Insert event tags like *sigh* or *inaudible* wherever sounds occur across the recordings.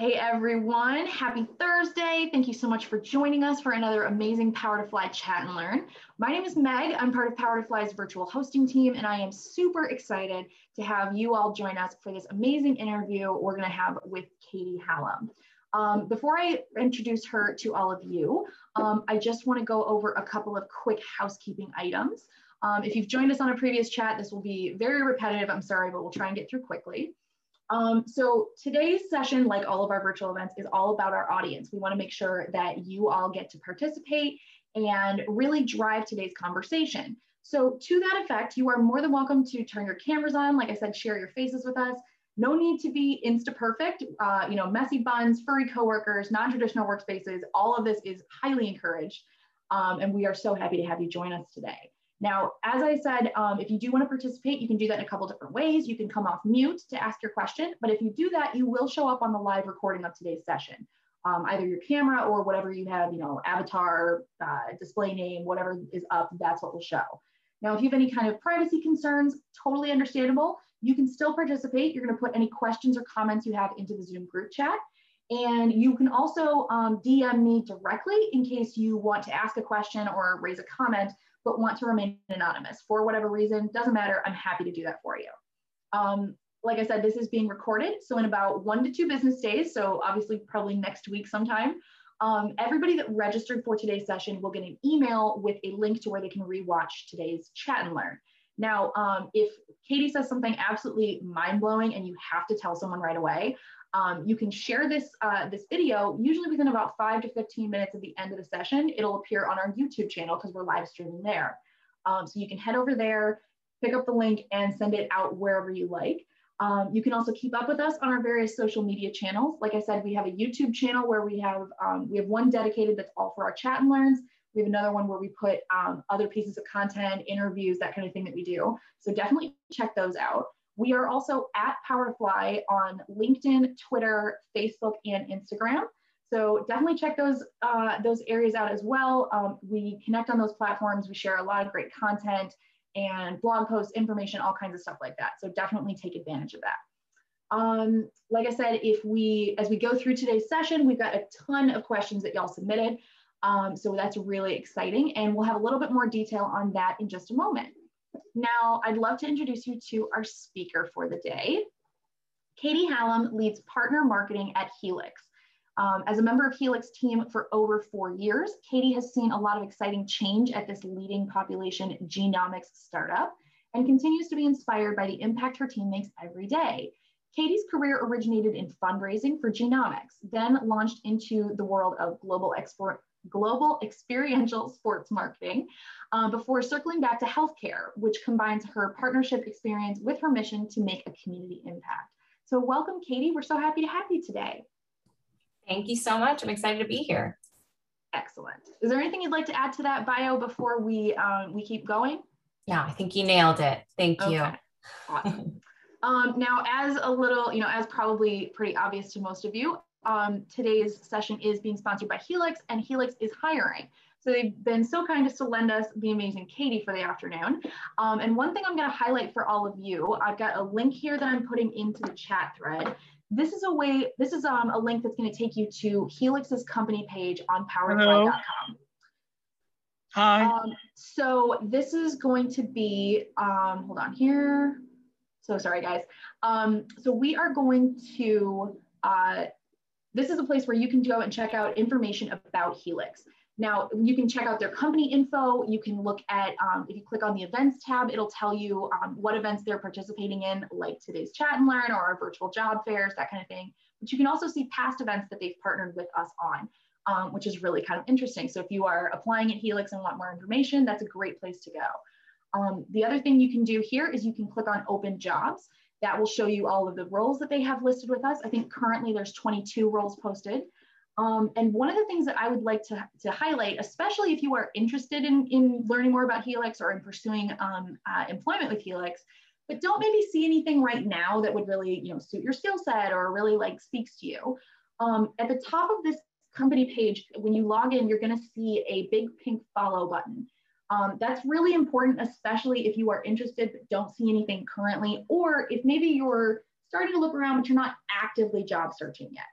Hey everyone, happy Thursday. Thank you so much for joining us for another amazing Power to Fly chat and learn. My name is Meg. I'm part of Power to Fly's virtual hosting team, and I am super excited to have you all join us for this amazing interview we're going to have with Katie Hallam. Um, before I introduce her to all of you, um, I just want to go over a couple of quick housekeeping items. Um, if you've joined us on a previous chat, this will be very repetitive. I'm sorry, but we'll try and get through quickly. Um, so today's session, like all of our virtual events, is all about our audience. We wanna make sure that you all get to participate and really drive today's conversation. So to that effect, you are more than welcome to turn your cameras on. Like I said, share your faces with us. No need to be insta perfect. Uh, you know, messy buns, furry coworkers, non-traditional workspaces, all of this is highly encouraged. Um, and we are so happy to have you join us today. Now, as I said, um, if you do want to participate, you can do that in a couple different ways. You can come off mute to ask your question, but if you do that, you will show up on the live recording of today's session. Um, either your camera or whatever you have, you know, avatar, uh, display name, whatever is up, that's what will show. Now, if you have any kind of privacy concerns, totally understandable. You can still participate. You're going to put any questions or comments you have into the Zoom group chat. And you can also um, DM me directly in case you want to ask a question or raise a comment but want to remain anonymous for whatever reason, doesn't matter, I'm happy to do that for you. Um, like I said, this is being recorded. So in about one to two business days, so obviously probably next week sometime, um, everybody that registered for today's session will get an email with a link to where they can rewatch today's chat and learn. Now, um, if Katie says something absolutely mind blowing and you have to tell someone right away, um, you can share this, uh, this video, usually within about five to 15 minutes at the end of the session. It'll appear on our YouTube channel because we're live streaming there. Um, so you can head over there, pick up the link and send it out wherever you like. Um, you can also keep up with us on our various social media channels. Like I said, we have a YouTube channel where we have, um, we have one dedicated that's all for our chat and learns. We have another one where we put um, other pieces of content, interviews, that kind of thing that we do. So definitely check those out. We are also at Powerfly on LinkedIn, Twitter, Facebook, and Instagram. So definitely check those uh, those areas out as well. Um, we connect on those platforms. We share a lot of great content and blog posts, information, all kinds of stuff like that. So definitely take advantage of that. Um, like I said, if we, as we go through today's session, we've got a ton of questions that y'all submitted. Um, so that's really exciting. And we'll have a little bit more detail on that in just a moment. Now, I'd love to introduce you to our speaker for the day. Katie Hallam leads partner marketing at Helix. Um, as a member of Helix team for over four years, Katie has seen a lot of exciting change at this leading population genomics startup and continues to be inspired by the impact her team makes every day. Katie's career originated in fundraising for genomics, then launched into the world of global export, global experiential sports marketing uh, before circling back to healthcare, which combines her partnership experience with her mission to make a community impact. So welcome, Katie. We're so happy to have you today. Thank you so much. I'm excited to be here. Excellent. Is there anything you'd like to add to that bio before we um, we keep going? Yeah, I think you nailed it. Thank you. Okay. Awesome. *laughs* um, now, as a little, you know, as probably pretty obvious to most of you, um, today's session is being sponsored by Helix and Helix is hiring. So they've been so kind as to lend us the amazing Katie for the afternoon. Um, and one thing I'm gonna highlight for all of you, I've got a link here that I'm putting into the chat thread. This is a way, this is um, a link that's gonna take you to Helix's company page on powerfly.com. Hi. Um, so this is going to be, um, hold on here. So sorry guys. Um, so we are going to uh, this is a place where you can go and check out information about Helix. Now, you can check out their company info. You can look at, um, if you click on the events tab, it'll tell you um, what events they're participating in, like today's chat and learn or our virtual job fairs, that kind of thing. But you can also see past events that they've partnered with us on, um, which is really kind of interesting. So if you are applying at Helix and want more information, that's a great place to go. Um, the other thing you can do here is you can click on open jobs. That will show you all of the roles that they have listed with us. I think currently there's 22 roles posted. Um, and one of the things that I would like to, to highlight, especially if you are interested in, in learning more about Helix or in pursuing um, uh, employment with Helix, but don't maybe see anything right now that would really you know, suit your skill set or really like speaks to you. Um, at the top of this company page, when you log in, you're gonna see a big pink follow button. Um, that's really important, especially if you are interested but don't see anything currently, or if maybe you're starting to look around but you're not actively job searching yet.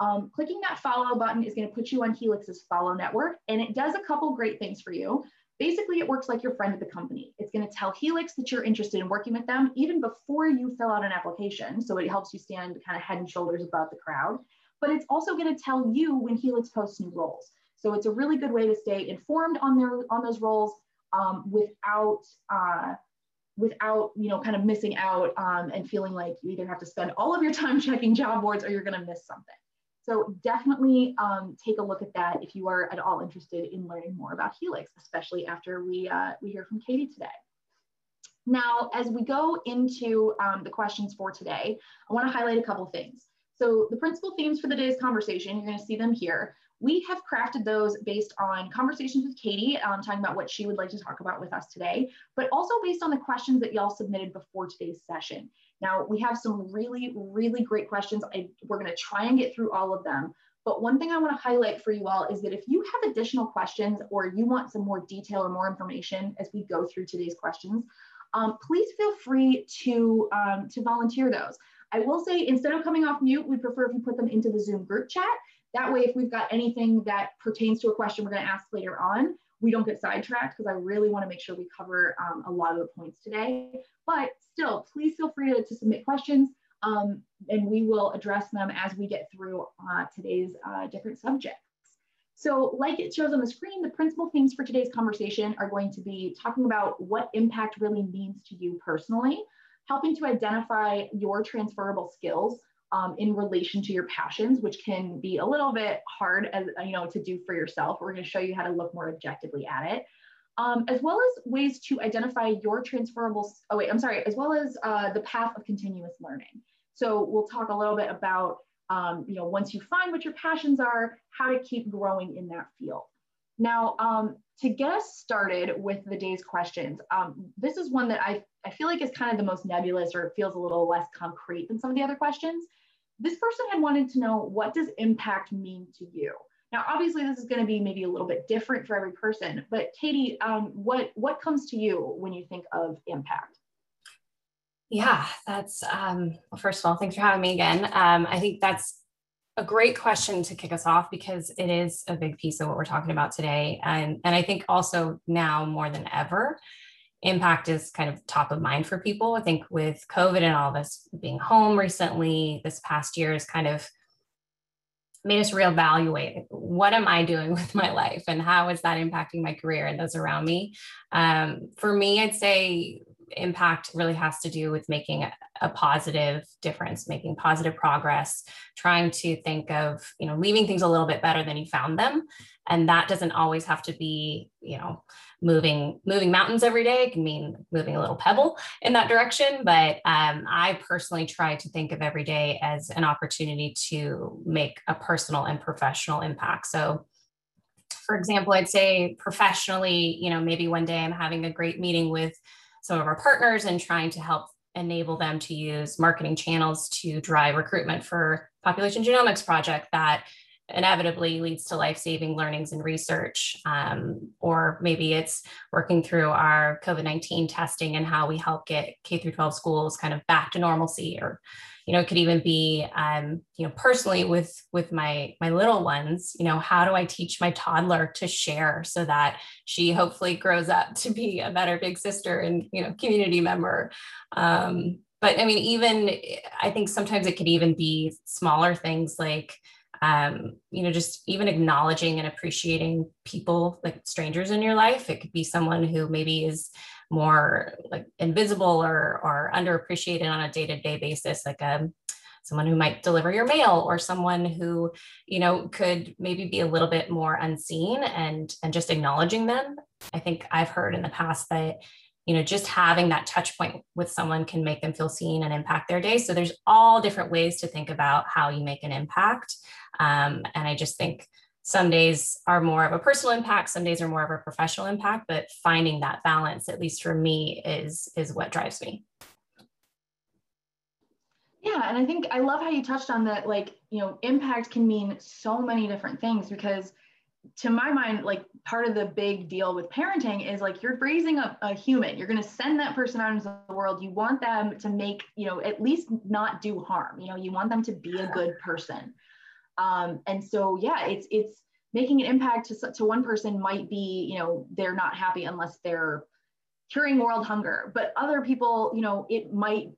Um, clicking that follow button is going to put you on Helix's follow network, and it does a couple great things for you. Basically, it works like your friend at the company. It's going to tell Helix that you're interested in working with them even before you fill out an application. So it helps you stand kind of head and shoulders above the crowd. But it's also going to tell you when Helix posts new roles. So it's a really good way to stay informed on their on those roles um, without uh, without you know kind of missing out um, and feeling like you either have to spend all of your time *laughs* checking job boards or you're going to miss something. So definitely um, take a look at that if you are at all interested in learning more about Helix, especially after we, uh, we hear from Katie today. Now, as we go into um, the questions for today, I wanna highlight a couple things. So the principal themes for the day's conversation, you're gonna see them here. We have crafted those based on conversations with Katie, um, talking about what she would like to talk about with us today, but also based on the questions that y'all submitted before today's session. Now, we have some really, really great questions. I, we're going to try and get through all of them. But one thing I want to highlight for you all is that if you have additional questions or you want some more detail or more information as we go through today's questions, um, please feel free to, um, to volunteer those. I will say instead of coming off mute, we prefer if you put them into the Zoom group chat. That way, if we've got anything that pertains to a question we're going to ask later on, we don't get sidetracked because I really want to make sure we cover um, a lot of the points today. But still, please feel free to, to submit questions um, and we will address them as we get through uh, today's uh, different subjects. So like it shows on the screen, the principal themes for today's conversation are going to be talking about what impact really means to you personally, helping to identify your transferable skills um, in relation to your passions, which can be a little bit hard as you know to do for yourself. We're going to show you how to look more objectively at it, um, as well as ways to identify your transferable. Oh wait, I'm sorry. As well as uh, the path of continuous learning. So we'll talk a little bit about um, you know once you find what your passions are, how to keep growing in that field. Now, um, to get us started with the day's questions, um, this is one that I, I feel like is kind of the most nebulous or it feels a little less concrete than some of the other questions this person had wanted to know what does impact mean to you? Now, obviously, this is going to be maybe a little bit different for every person, but Katie, um, what what comes to you when you think of impact? Yeah, that's um, well, first of all, thanks for having me again. Um, I think that's a great question to kick us off because it is a big piece of what we're talking about today, and and I think also now more than ever, impact is kind of top of mind for people. I think with COVID and all this being home recently, this past year has kind of made us reevaluate what am I doing *laughs* with my life and how is that impacting my career and those around me. Um, for me, I'd say impact really has to do with making a, positive difference making positive progress trying to think of you know leaving things a little bit better than you found them. And that doesn't always have to be you know moving moving mountains every day it can mean moving a little pebble in that direction. But um, i personally try to think of every day as an opportunity to make a personal and professional impact. So for example i'd say professionally you know maybe one day i'm having a great meeting with some of our partners and trying to help enable them to use marketing channels to drive recruitment for population genomics project that inevitably leads to life-saving learnings and research um, or maybe it's working through our covid-19 testing and how we help get k through 12 schools kind of back to normalcy or you know it could even be um, you know personally with with my my little ones you know how do i teach my toddler to share so that she hopefully grows up to be a better big sister and you know community member? Um, but i mean even i think sometimes it could even be smaller things like um, you know, just even acknowledging and appreciating people like strangers in your life. It could be someone who maybe is more like invisible or or underappreciated on a day-to-day basis, like a um, someone who might deliver your mail or someone who you know could maybe be a little bit more unseen and and just acknowledging them. I think i've heard in the past that you know just having that touch point with someone can make them feel seen and impact their day. So there's all different ways to think about how you make an impact um, and i just think some days are more of a personal impact some days are more of a professional impact but finding that balance at least for me is is what drives me yeah and i think i love how you touched on that like you know impact can mean so many different things because to my mind, like part of the big deal with parenting is like you're raising a, a human. You're going to send that person out into the world. You want them to make, you know, at least not do harm. You know, you want them to be a good person. Um, and so, yeah, it's, it's making an impact to, to one person might be, you know, they're not happy unless they're curing world hunger, but other people, you know, it might,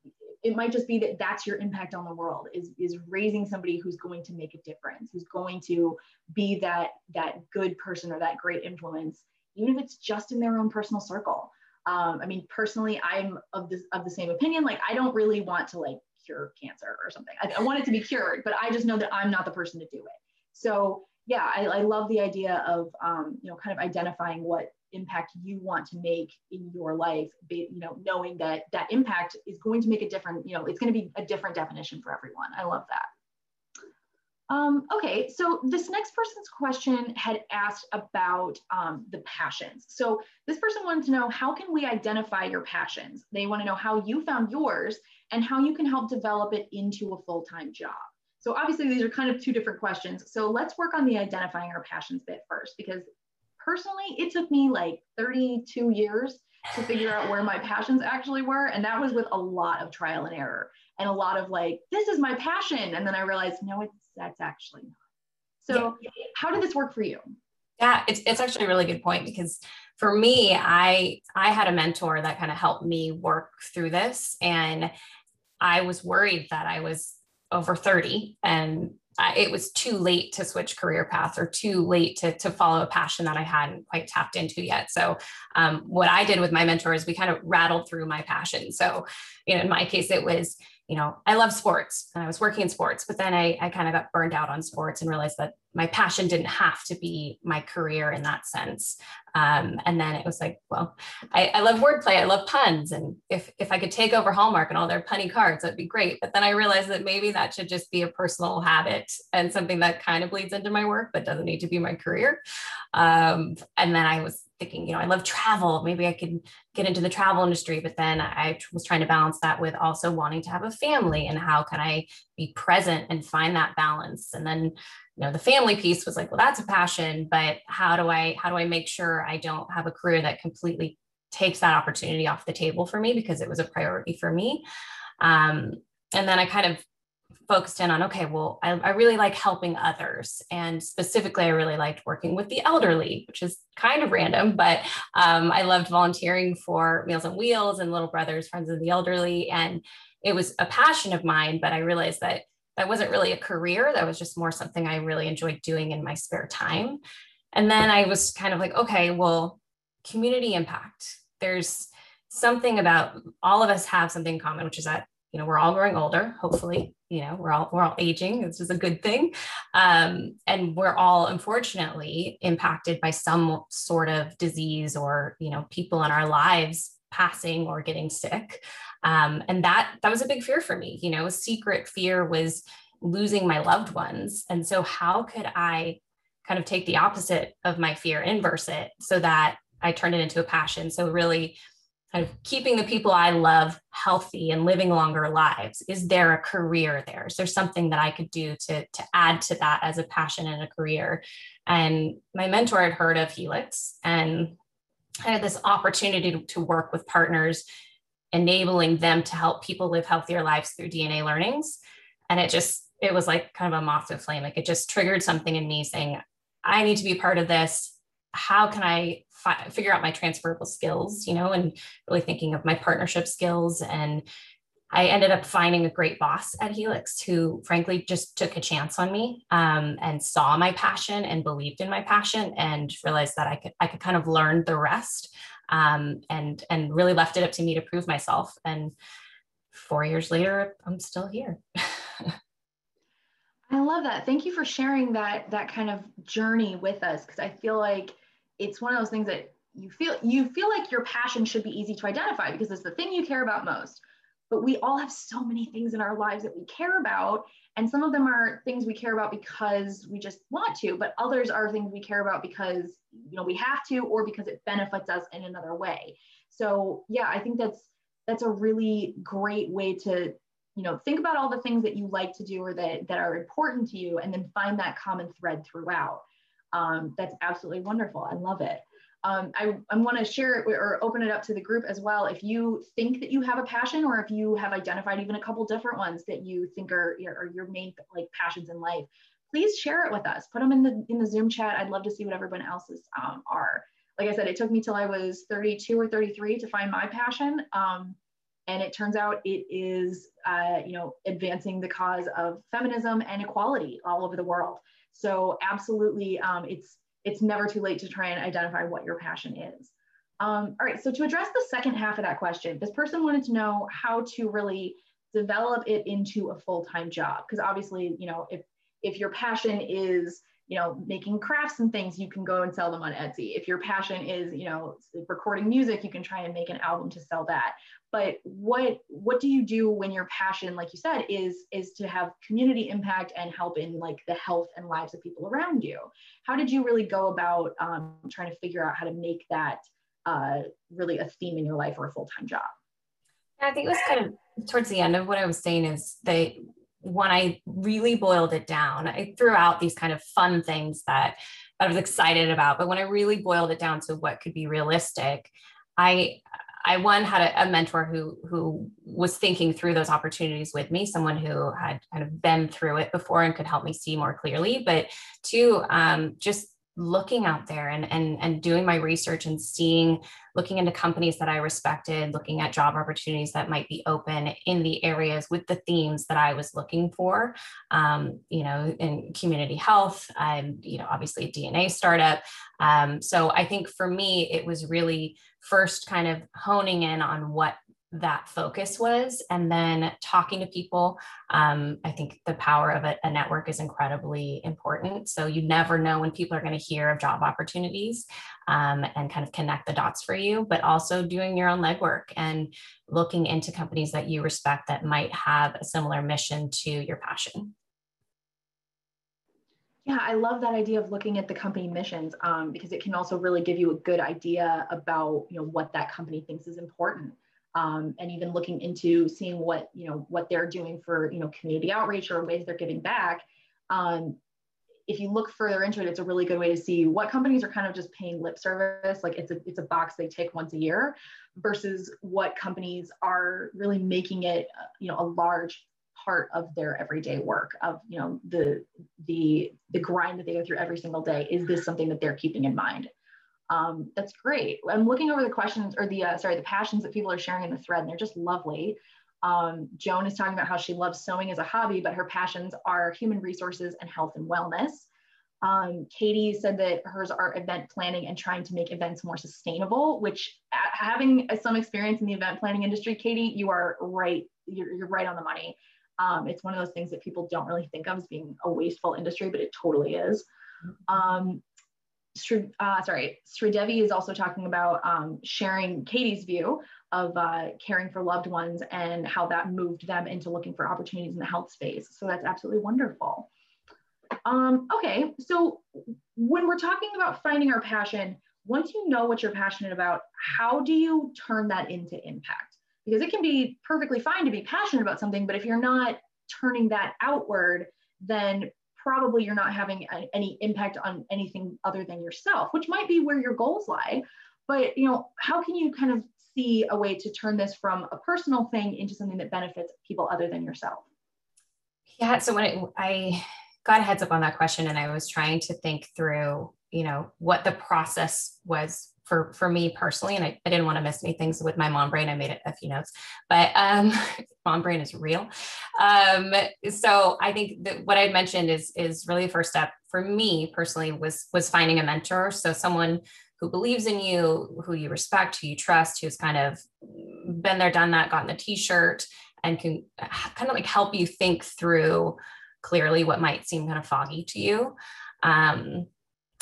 it might just be that that's your impact on the world is, is raising somebody who's going to make a difference, who's going to be that, that good person or that great influence, even if it's just in their own personal circle. Um, I mean, personally, I'm of the, of the same opinion. Like, I don't really want to like cure cancer or something. I, I want it to be cured, but I just know that I'm not the person to do it. So yeah, I, I love the idea of, um, you know, kind of identifying what impact you want to make in your life, you know, knowing that that impact is going to make a different, you know, it's going to be a different definition for everyone. I love that. Um, okay, so this next person's question had asked about um, the passions. So this person wanted to know how can we identify your passions? They want to know how you found yours and how you can help develop it into a full-time job. So obviously these are kind of two different questions. So let's work on the identifying our passions bit first, because personally, it took me like 32 years to figure out where my passions actually were. And that was with a lot of trial and error and a lot of like, this is my passion. And then I realized, no, it's that's actually not. So yeah. how did this work for you? Yeah, it's, it's actually a really good point because for me, I I had a mentor that kind of helped me work through this. And I was worried that I was over 30 and it was too late to switch career paths or too late to, to follow a passion that I hadn't quite tapped into yet. So, um, what I did with my mentor is we kind of rattled through my passion. So, you know, in my case, it was you know, I love sports and I was working in sports, but then I, I kind of got burned out on sports and realized that my passion didn't have to be my career in that sense. Um, and then it was like, well, I, I, love wordplay. I love puns. And if, if I could take over Hallmark and all their punny cards, that'd be great. But then I realized that maybe that should just be a personal habit and something that kind of bleeds into my work, but doesn't need to be my career. Um, and then I was thinking, you know, I love travel. Maybe I could get into the travel industry. But then I was trying to balance that with also wanting to have a family and how can I be present and find that balance. And then, you know, the family piece was like, well, that's a passion, but how do I, how do I make sure I don't have a career that completely takes that opportunity off the table for me because it was a priority for me. Um, and then I kind of focused in on okay well I, I, really like helping others. And specifically i really liked working with the elderly which is kind of random but um, i loved volunteering for meals on wheels and little brothers friends of the elderly. And it was a passion of mine but i realized that that wasn't really a career. That was just more something i really enjoyed doing in my spare time. And then i was kind of like okay well community impact. There's something about all of us have something in common which is that you know we're all growing older hopefully you know we're all we're all aging this is a good thing. Um, and we're all unfortunately impacted by some sort of disease or you know people in our lives passing or getting sick. Um, and that that was a big fear for me you know a secret fear was losing my loved ones. And so how could i kind of take the opposite of my fear inverse it so that i turned it into a passion? So really kind of keeping the people I love healthy and living longer lives? Is there a career there? Is there something that I could do to, to add to that as a passion and a career? And my mentor had heard of Helix and I had this opportunity to, to work with partners, enabling them to help people live healthier lives through DNA learnings. And it just, it was like kind of a moth to flame. Like it just triggered something in me saying, I need to be part of this. How can I fi- figure out my transferable skills, you know, and really thinking of my partnership skills. And I ended up finding a great boss at Helix who, frankly, just took a chance on me um, and saw my passion and believed in my passion and realized that I could I could kind of learn the rest um, and and really left it up to me to prove myself. And four years later, I'm still here. *laughs* I love that. Thank you for sharing that that kind of journey with us because I feel like it's one of those things that you feel you feel like your passion should be easy to identify because it's the thing you care about most. But we all have so many things in our lives that we care about and some of them are things we care about because we just want to but others are things we care about because you know we have to or because it benefits us in another way. So yeah i think that's that's a really great way to you know think about all the things that you like to do or that that are important to you and then find that common thread throughout um, that's absolutely wonderful. I love it. Um, I, I want to share it or open it up to the group as well. If you think that you have a passion, or if you have identified even a couple different ones that you think are, are your main like passions in life, please share it with us. Put them in the in the Zoom chat. I'd love to see what everyone else's um, are. Like I said, it took me till I was 32 or 33 to find my passion. Um, and it turns out it is, uh, you know, advancing the cause of feminism and equality all over the world. So absolutely, um, it's it's never too late to try and identify what your passion is. Um, all right, so to address the second half of that question, this person wanted to know how to really develop it into a full-time job because obviously, you know, if if your passion is you know making crafts and things you can go and sell them on etsy. If your passion is you know recording music you can try and make an album to sell that. But what what do you do when your passion like you said is is to have community impact and help in like the health and lives of people around you? How did you really go about um, trying to figure out how to make that uh, really a theme in your life or a full-time job? Yeah, i think it was kind of towards the end of what i was saying is they when I really boiled it down, I threw out these kind of fun things that I was excited about. But when I really boiled it down to what could be realistic, I I one had a, a, mentor who who was thinking through those opportunities with me, someone who had kind of been through it before and could help me see more clearly. But two, um, just looking out there and and and doing my research and seeing looking into companies that I respected, looking at job opportunities that might be open in the areas with the themes that I was looking for. Um, you know, in community health, I'm you know obviously a DNA startup. Um, so I think for me it was really first kind of honing in on what that focus was. And then talking to people um, i think the power of a, a, network is incredibly important. So you never know when people are going to hear of job opportunities um, and kind of connect the dots for you but also doing your own legwork and looking into companies that you respect that might have a similar mission to your passion. Yeah, I love that idea of looking at the company missions um, because it can also really give you a good idea about you know what that company thinks is important um, and even looking into seeing what you know what they're doing for you know community outreach or ways they're giving back um, if you look further into it it's a really good way to see what companies are kind of just paying lip service like it's a it's a box they tick once a year versus what companies are really making it you know a large part of their everyday work of you know the the the grind that they go through every single day. Is this something that they're keeping in mind um, that's great. I'm looking over the questions or the, uh, sorry, the passions that people are sharing in the thread and they're just lovely. Um, Joan is talking about how she loves sewing as a hobby, but her passions are human resources and health and wellness. Um, Katie said that hers are event planning and trying to make events more sustainable, which having some experience in the event planning industry, Katie, you are right. You're, you're right on the money. Um, it's one of those things that people don't really think of as being a wasteful industry, but it totally is. Mm-hmm. Um, uh, sorry, Sridevi is also talking about um, sharing Katie's view of uh, caring for loved ones and how that moved them into looking for opportunities in the health space. So that's absolutely wonderful. Um, okay, so when we're talking about finding our passion, once you know what you're passionate about, how do you turn that into impact? Because it can be perfectly fine to be passionate about something, but if you're not turning that outward, then probably you're not having any impact on anything other than yourself, which might be where your goals lie. But you know, how can you kind of see a way to turn this from a personal thing into something that benefits people other than yourself? Yeah. So when it, I got a heads up on that question, and I was trying to think through, you know, what the process was for for me personally and I, I, didn't want to miss any things with my mom brain. I made a few notes but um *laughs* mom brain is real. Um so i think that what i mentioned is is really the first step for me personally was was finding a mentor. So someone who believes in you who you respect who you trust who's kind of been there done that gotten the t-shirt and can kind of like help you think through clearly what might seem kind of foggy to you. Um,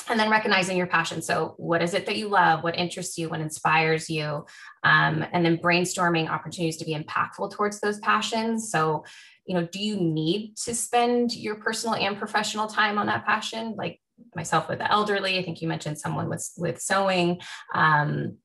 and then recognizing your passion. So what is it that you love? What interests you? What inspires you? Um, and then brainstorming opportunities to be impactful towards those passions. So you know do you need to spend your personal and professional time on that passion? Like myself with the elderly i think you mentioned someone with with sewing. Um,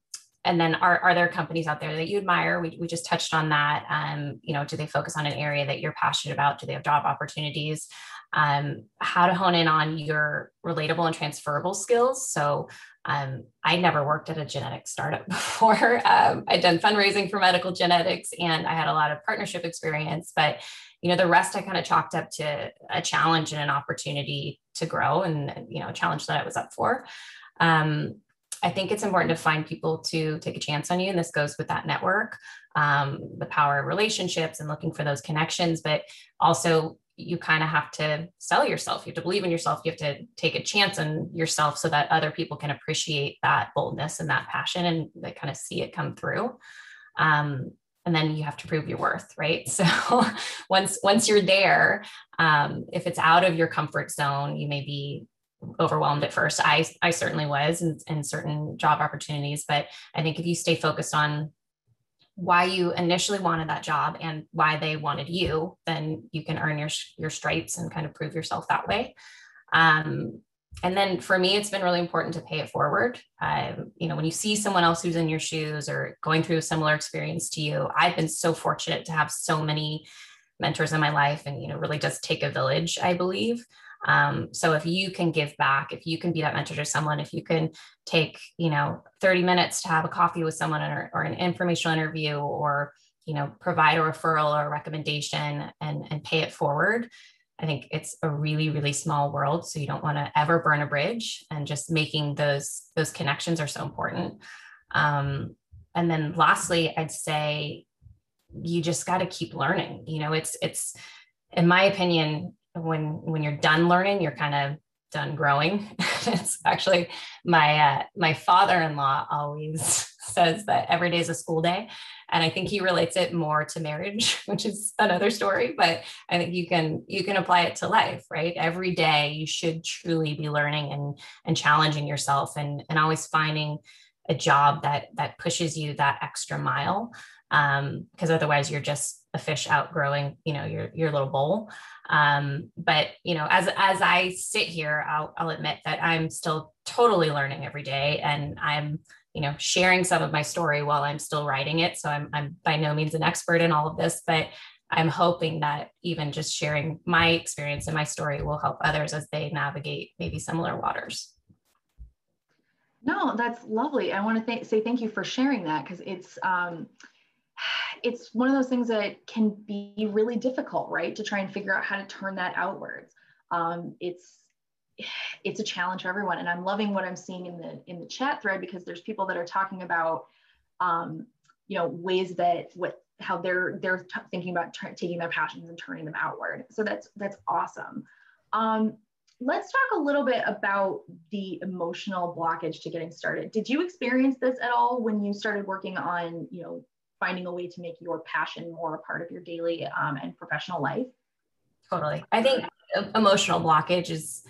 and then are, are there companies out there that you admire? We, we just touched on that. Um, you know do they focus on an area that you're passionate about? Do they have job opportunities um, how to hone in on your relatable and transferable skills. So um, I never worked at a genetic startup *laughs* before. Um, I'd done fundraising for medical genetics and I had a lot of partnership experience, but you know, the rest I kind of chalked up to a challenge and an opportunity to grow and, you know, a challenge that I was up for. Um, I think it's important to find people to take a chance on you. And this goes with that network, um, the power of relationships and looking for those connections, but also you kind of have to sell yourself. You have to believe in yourself. You have to take a chance on yourself so that other people can appreciate that boldness and that passion and they kind of see it come through. Um, and then you have to prove your worth, right? *laughs* So once once you're there, um, if it's out of your comfort zone, you may be overwhelmed at first. I I certainly was in, in certain job opportunities, but I think if you stay focused on why you initially wanted that job and why they wanted you, then you can earn your your stripes and kind of prove yourself that way. Um, and then for me, it's been really important to pay it forward. Um, you know, when you see someone else who's in your shoes or going through a similar experience to you, I've been so fortunate to have so many mentors in my life, and you know, really does take a village, I believe. Um, so if you can give back, if you can be that mentor to someone, if you can take, you know, 30 minutes to have a coffee with someone or, or an informational interview or, you know, provide a referral or a recommendation and, and pay it forward. I think it's a really, really small world. So you don't want to ever burn a bridge and just making those, those connections are so important. Um, and then lastly, I'd say you just got to keep learning. You know, it's, it's, in my opinion, when when you're done learning you're kind of done growing. *laughs* It's actually my uh, my father-in-law always *laughs* says that every day is a school day. And i think he relates it more to marriage *laughs* which is another story but i think you can you can apply it to life right? Every day you should truly be learning and and challenging yourself and and always finding a job that that pushes you that extra mile. Um because otherwise you're just a fish outgrowing you know your your little bowl um, but you know, as as I sit here, I'll, I'll admit that I'm still totally learning every day, and I'm you know sharing some of my story while I'm still writing it. So I'm I'm by no means an expert in all of this, but I'm hoping that even just sharing my experience and my story will help others as they navigate maybe similar waters. No, that's lovely. I want to th- say thank you for sharing that because it's um, it's one of those things that can be really difficult, right? To try and figure out how to turn that outwards. Um, it's it's a challenge for everyone, and I'm loving what I'm seeing in the in the chat thread because there's people that are talking about, um, you know, ways that what how they're they're t- thinking about t- taking their passions and turning them outward. So that's that's awesome. Um, let's talk a little bit about the emotional blockage to getting started. Did you experience this at all when you started working on, you know, finding a way to make your passion more a part of your daily um, and professional life? Totally. I think emotional blockage is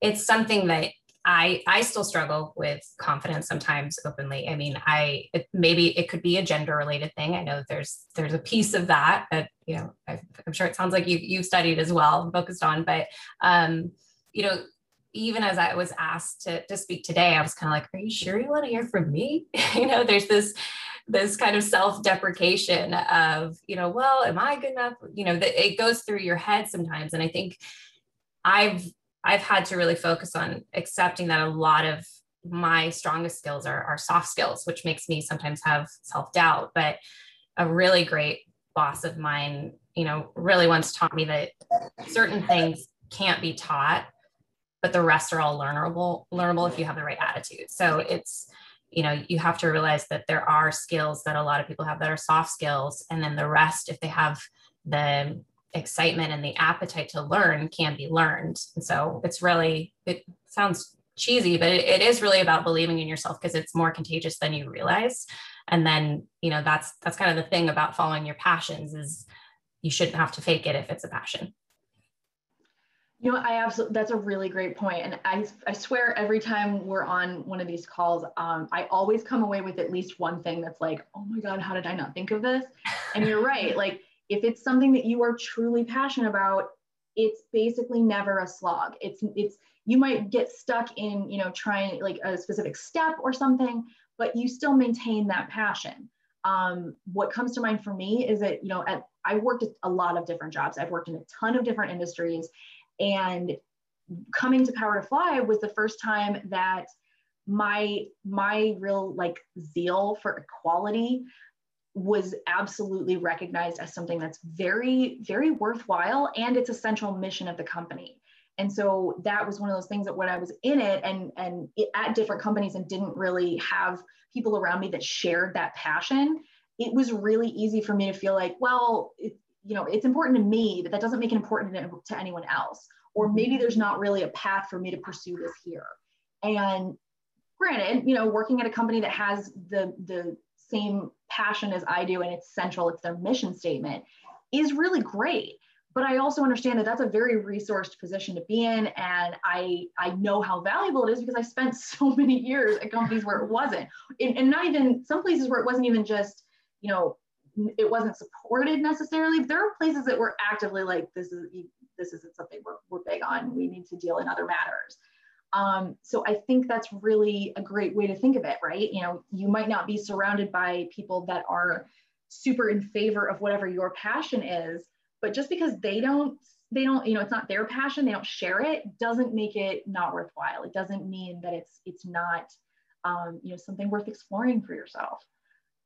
it's something that I I still struggle with confidence sometimes openly. I mean, I it, maybe it could be a gender related thing. I know there's there's a piece of that that you know i am sure it sounds like you you've studied as well, focused on. But um, you know, even as I was asked to to speak today, I was kind of like, "Are you sure you want to hear from me?" *laughs* you know, there's this this kind of self-deprecation of you know well am i good enough? You know that it goes through your head sometimes. And i think i've i've had to really focus on accepting that a lot of my strongest skills are, are soft skills which makes me sometimes have self-doubt. But a really great boss of mine you know really once taught me that certain things can't be taught but the rest are all learnable learnable if you have the right attitude. So it's you know you have to realize that there are skills that a lot of people have that are soft skills and then the rest if they have the excitement and the appetite to learn can be learned. And so it's really it sounds cheesy but it, it is really about believing in yourself because it's more contagious than you realize. And then you know that's that's kind of the thing about following your passions is you shouldn't have to fake it if it's a passion you know, I absolutely, that's a really great point. And I, I swear every time we're on one of these calls, um, I always come away with at least one thing that's like, oh my God, how did I not think of this? And you're right. *laughs* Like, if it's something that you are truly passionate about, it's basically never a slog. It's, it's, you might get stuck in, you know, trying like a specific step or something, but you still maintain that passion. Um, what comes to mind for me is that, you know, at, I worked at a lot of different jobs. I've worked in a ton of different industries And coming to Power to Fly was the first time that my my real like zeal for equality was absolutely recognized as something that's very very worthwhile and it's a central mission of the company. And so that was one of those things that when i was in it and and it, at different companies and didn't really have people around me that shared that passion it was really easy for me to feel like well it, you know it's important to me but that doesn't make it important to, anyone else. Or mm-hmm. maybe there's not really a path for me to pursue this here. And granted you know working at a company that has the the same passion as i do and it's central it's their mission statement is really great. But i also understand that that's a very resourced position to be in and i i know how valuable it is because i spent *laughs* so many years at companies where it wasn't. And, and not even some places where it wasn't even just you know it wasn't supported necessarily there are places that were actively like this is this isn't something we're, we're big on we need to deal in other matters um, so I think that's really a great way to think of it, right? You know, you might not be surrounded by people that are super in favor of whatever your passion is, but just because they don't, they don't, you know, it's not their passion, they don't share it, doesn't make it not worthwhile. It doesn't mean that it's it's not, um, you know, something worth exploring for yourself.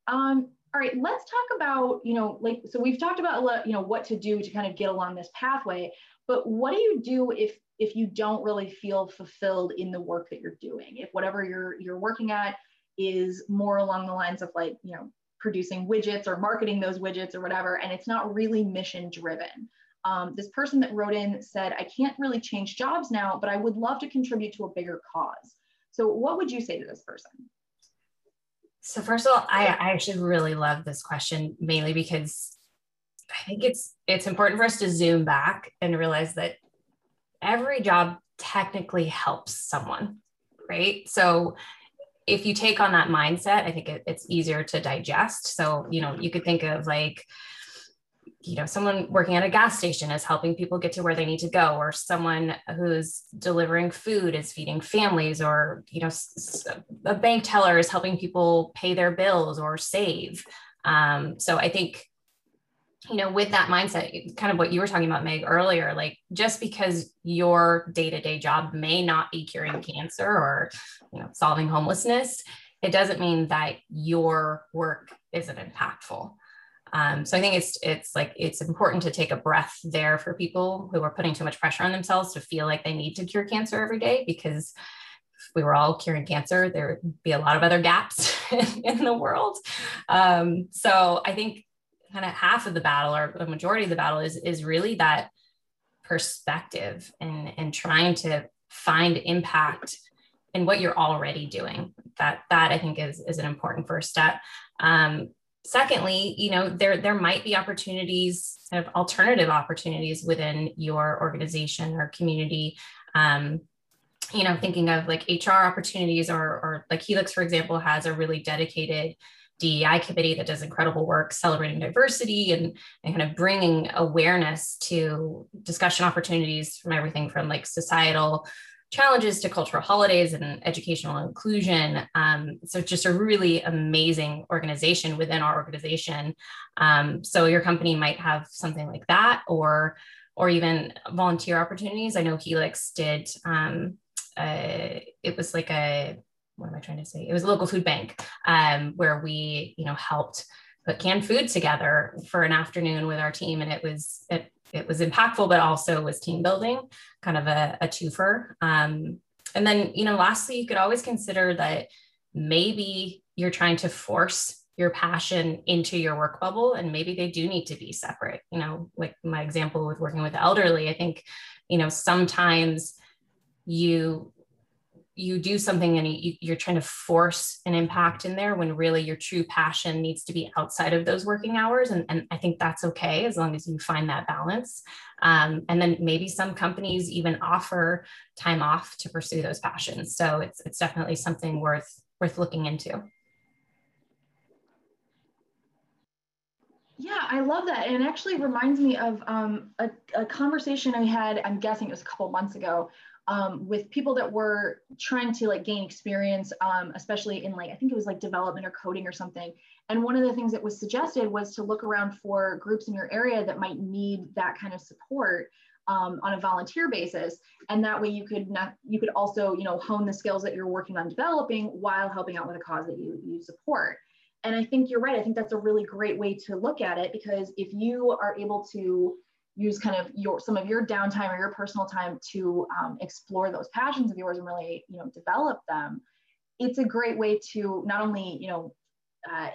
Um, all right, let's talk about, you know, like, so we've talked about, you know, what to do to kind of get along this pathway, but what do you do if if you don't really feel fulfilled in the work that you're doing? If whatever you're you're working at is more along the lines of like you know producing widgets or marketing those widgets or whatever and it's not really mission driven um, this person that wrote in said i can't really change jobs now but i would love to contribute to a bigger cause. So what would you say to this person so first of all i, I actually really love this question mainly because i think it's it's important for us to zoom back and realize that every job technically helps someone, right? So if you take on that mindset, I think it, it's easier to digest. So, you know, you could think of like, you know, someone working at a gas station is helping people get to where they need to go, or someone who's delivering food is feeding families, or, you know, a bank teller is helping people pay their bills or save. Um, so I think you know, with that mindset, kind of what you were talking about, Meg, earlier, like just because your day to day job may not be curing cancer or, you know, solving homelessness, it doesn't mean that your work isn't impactful. Um, so I think it's it's like it's important to take a breath there for people who are putting too much pressure on themselves to feel like they need to cure cancer every day because if we were all curing cancer, there would be a lot of other gaps *laughs* in the world. Um, so I think kind of half of the battle or the majority of the battle is is really that perspective and and trying to find impact in what you're already doing that that i think is is an important first step um, secondly you know there there might be opportunities kind of alternative opportunities within your organization or community. Um, you know thinking of like hr opportunities or or like helix for example has a really dedicated DEI committee that does incredible work celebrating diversity and, and kind of bringing awareness to discussion opportunities from everything from like societal challenges to cultural holidays and educational inclusion. Um, so just a really amazing organization within our organization. Um, so your company might have something like that or or even volunteer opportunities. I know Helix did um, uh, it was like a what am I trying to say? It was a local food bank um, where we, you know, helped put canned food together for an afternoon with our team, and it was it it was impactful, but also was team building, kind of a, a twofer. Um, and then, you know, lastly, you could always consider that maybe you're trying to force your passion into your work bubble and maybe they do need to be separate you know like my example with working with the elderly i think you know sometimes you you do something and you, you're trying to force an impact in there when really your true passion needs to be outside of those working hours. And, and i think that's okay as long as you find that balance. Um, and then maybe some companies even offer time off to pursue those passions. So it's, it's definitely something worth worth looking into. Yeah, I love that. And it actually reminds me of um, a, a, conversation I had, I'm guessing it was a couple months ago, um, with people that were trying to like gain experience, um, especially in like, I think it was like development or coding or something. And one of the things that was suggested was to look around for groups in your area that might need that kind of support. um, on a volunteer basis and that way you could not you could also you know hone the skills that you're working on developing while helping out with a cause that you you support and i think you're right i think that's a really great way to look at it because if you are able to use kind of your some of your downtime or your personal time to um, explore those passions of yours and really you know develop them it's a great way to not only you know uh,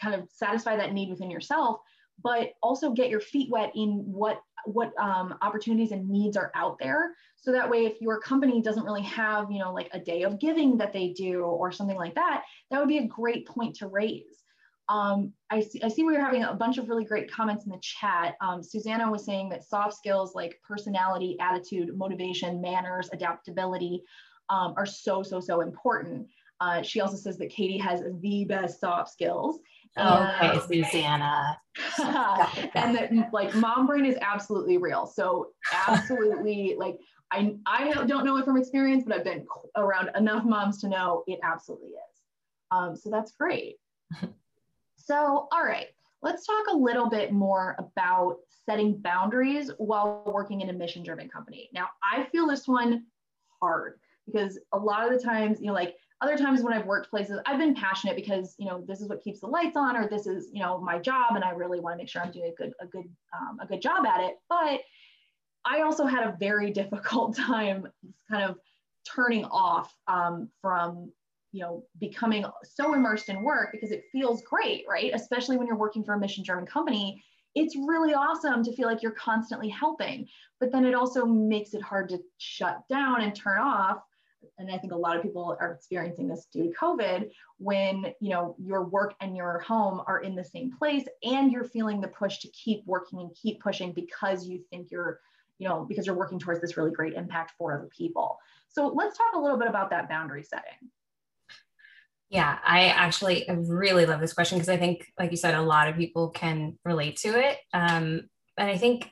kind of satisfy that need within yourself but also get your feet wet in what what um, opportunities and needs are out there. So that way if your company doesn't really have you know like a day of giving that they do or something like that that would be a great point to raise um, I, see, I see we were having a bunch of really great comments in the chat. Um, Susanna was saying that soft skills like personality, attitude, motivation, manners, adaptability um, are so, so, so important. Uh, she also says that Katie has the best soft skills. Okay, Susanna. *laughs* and that like mom brain is absolutely real. So absolutely *laughs* like I, I don't know it from experience, but I've been around enough moms to know it absolutely is. Um, so that's great. *laughs* So, all right, let's talk a little bit more about setting boundaries while working in a mission driven company. Now, I feel this one hard because a lot of the times, you know, like other times when I've worked places, I've been passionate because, you know, this is what keeps the lights on or this is, you know, my job and I really want to make sure I'm doing a good, a good, um, a good job at it. But I also had a very *laughs* difficult time kind of turning off um, from you know becoming so immersed in work because it feels great right? Especially when you're working for a mission driven company it's really awesome to feel like you're constantly helping but then it also makes it hard to shut down and turn off. And i think a lot of people are experiencing this due to covid when you know your work and your home are in the same place and you're feeling the push to keep working and keep pushing because you think you're you know because you're working towards this really great impact for other people. So let's talk a little bit about that boundary setting yeah, I actually really love this question because I think, like you said, a lot of people can relate to it. Um, and I think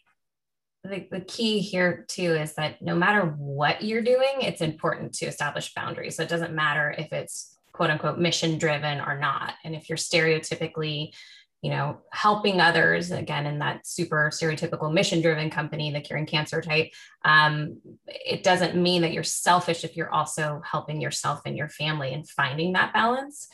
the, the key here too is that no matter what you're doing, it's important to establish boundaries. So it doesn't matter if it's quote unquote mission driven or not. And if you're stereotypically you know, helping others again in that super stereotypical mission driven company, the curing cancer type. Um, it doesn't mean that you're selfish if you're also helping yourself and your family and finding that balance.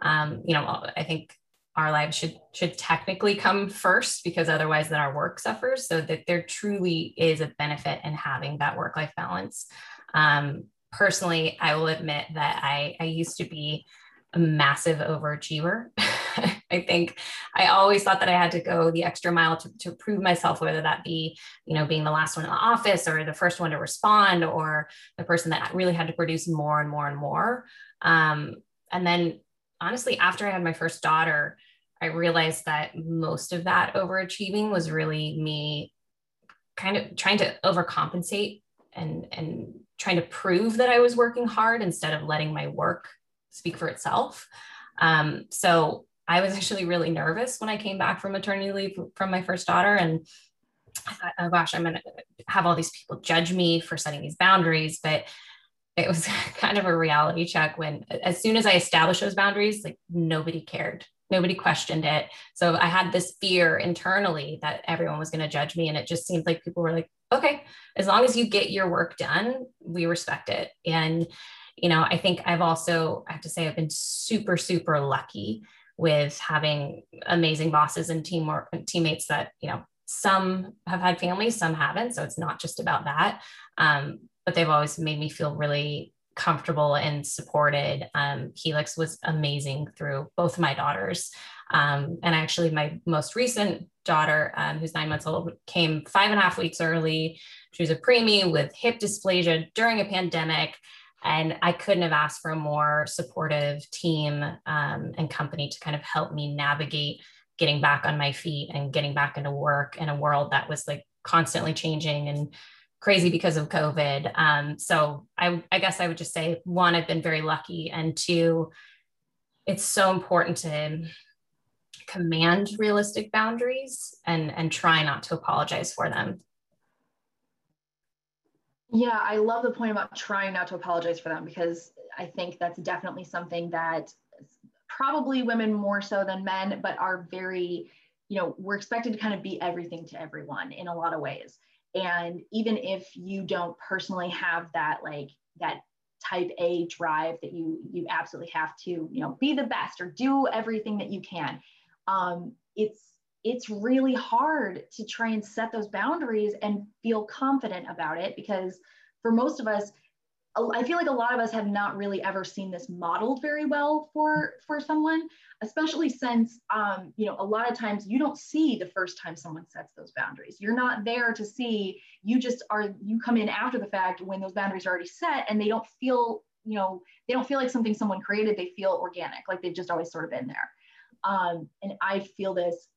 Um, you know, I think our lives should should technically come first because otherwise then our work suffers so that there truly is a benefit in having that work life balance um, personally i will admit that i i used to be a massive overachiever *laughs* *laughs* I think I always thought that I had to go the extra mile to, to prove myself, whether that be, you know, being the last one in the office or the first one to respond or the person that really had to produce more and more and more. Um, and then honestly, after I had my first daughter, I realized that most of that overachieving was really me kind of trying to overcompensate and and trying to prove that I was working hard instead of letting my work speak for itself. Um, so I was actually really nervous when I came back from maternity leave from my first daughter. And I thought, oh gosh, I'm going to have all these people judge me for setting these boundaries. But it was *laughs* kind of a reality check when, as soon as I established those boundaries, like nobody cared. Nobody questioned it. So I had this fear internally that everyone was going to judge me. And it just seemed like people were like, okay, as long as you get your work done, we respect it. And, you know, I think I've also, I have to say, I've been super, super lucky with having amazing bosses and teamwork teammates that you know some have had families some haven't. So it's not just about that. Um, but they've always made me feel really comfortable and supported. Um, helix was amazing through both my daughters. Um, and actually my most recent daughter um, who's nine months old came five and a half weeks early. She was a preemie with hip dysplasia during a pandemic and I couldn't have asked for a more supportive team um, and company to kind of help me navigate getting back on my feet and getting back into work in a world that was like constantly changing and crazy because of COVID. Um, so I, I guess I would just say one, I've been very lucky, and two, it's so important to command realistic boundaries and and try not to apologize for them yeah, I love the point about trying not to apologize for them because I think that's definitely something that probably women more so than men, but are very, you know, we're expected to kind of be everything to everyone in a lot of ways. And even if you don't personally have that, like that type A drive that you you absolutely have to, you know, be the best or do everything that you can. Um, it's it's really hard to try and set those boundaries and feel confident about it because for most of us, I feel like a lot of us have not really ever seen this modeled very well for for someone, especially since um, you know a lot of times you don't see the first time someone sets those boundaries. You're not there to see. You just are. You come in after the fact when those boundaries are already set, and they don't feel you know they don't feel like something someone created. They feel organic, like they've just always sort of been there. Um, and I feel this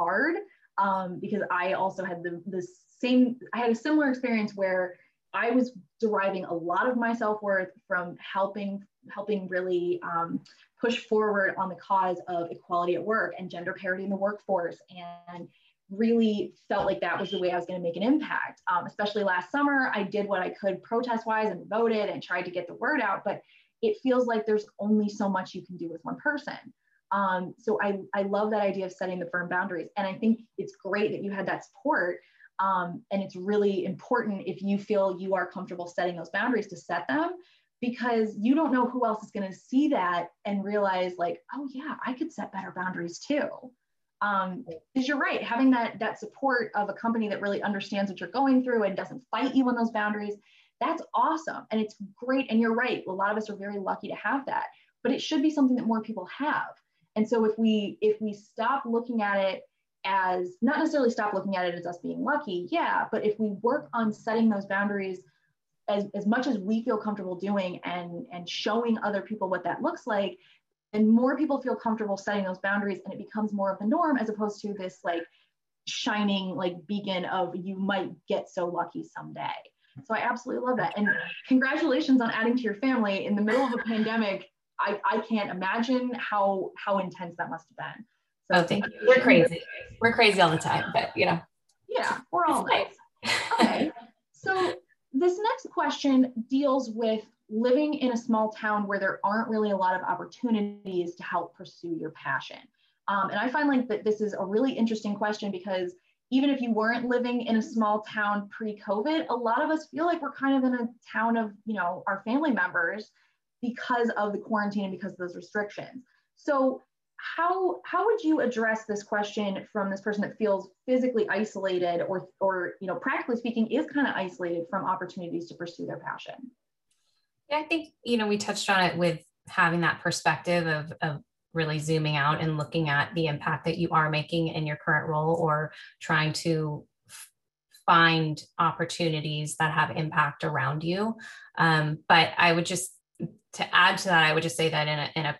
hard um, because I also had the the same. I had a similar experience where I was deriving a lot of my self worth from helping helping really um, push forward on the cause of equality at work and gender parity in the workforce and really felt like that was the way I was going to make an impact. Um, especially last summer, I did what I could protest wise and voted and tried to get the word out, but it feels like there's only so much you can do with one person. Um, so I, I love that idea of setting the firm boundaries. And I think it's great that you had that support um, and it's really important if you feel you are comfortable setting those boundaries to set them because you don't know who else is going to see that and realize like, oh yeah, I could set better boundaries too. Um, because you're right, having that that support of a company that really understands what you're going through and doesn't fight you on those boundaries, that's awesome. And it's great. And you're right, a lot of us are very lucky to have that, but it should be something that more people have. And so if we if we stop looking at it as not necessarily stop looking at it as us being lucky, yeah, but if we work on setting those boundaries as, as much as we feel comfortable doing and, and showing other people what that looks like, then more people feel comfortable setting those boundaries and it becomes more of the norm as opposed to this like shining like beacon of you might get so lucky someday. So I absolutely love that. And congratulations on adding to your family in the middle of a pandemic. I, I can't imagine how how intense that must have been. So oh, thank you. We're crazy. We're crazy all the time, but you know. Yeah, we're all nice. Okay. So this next question deals with living in a small town where there aren't really a lot of opportunities to help pursue your passion. Um, and I find like that this is a really interesting question because even if you weren't living in a small town pre-COVID, a lot of us feel like we're kind of in a town of, you know, our family members because of the quarantine and because of those restrictions. So how how would you address this question from this person that feels physically isolated or or you know practically speaking is kind of isolated from opportunities to pursue their passion yeah i think you know we touched on it with having that perspective of of really zooming out and looking at the impact that you are making in your current role or trying to find opportunities that have impact around you um, but i would just to add to that i would just say that in a, in a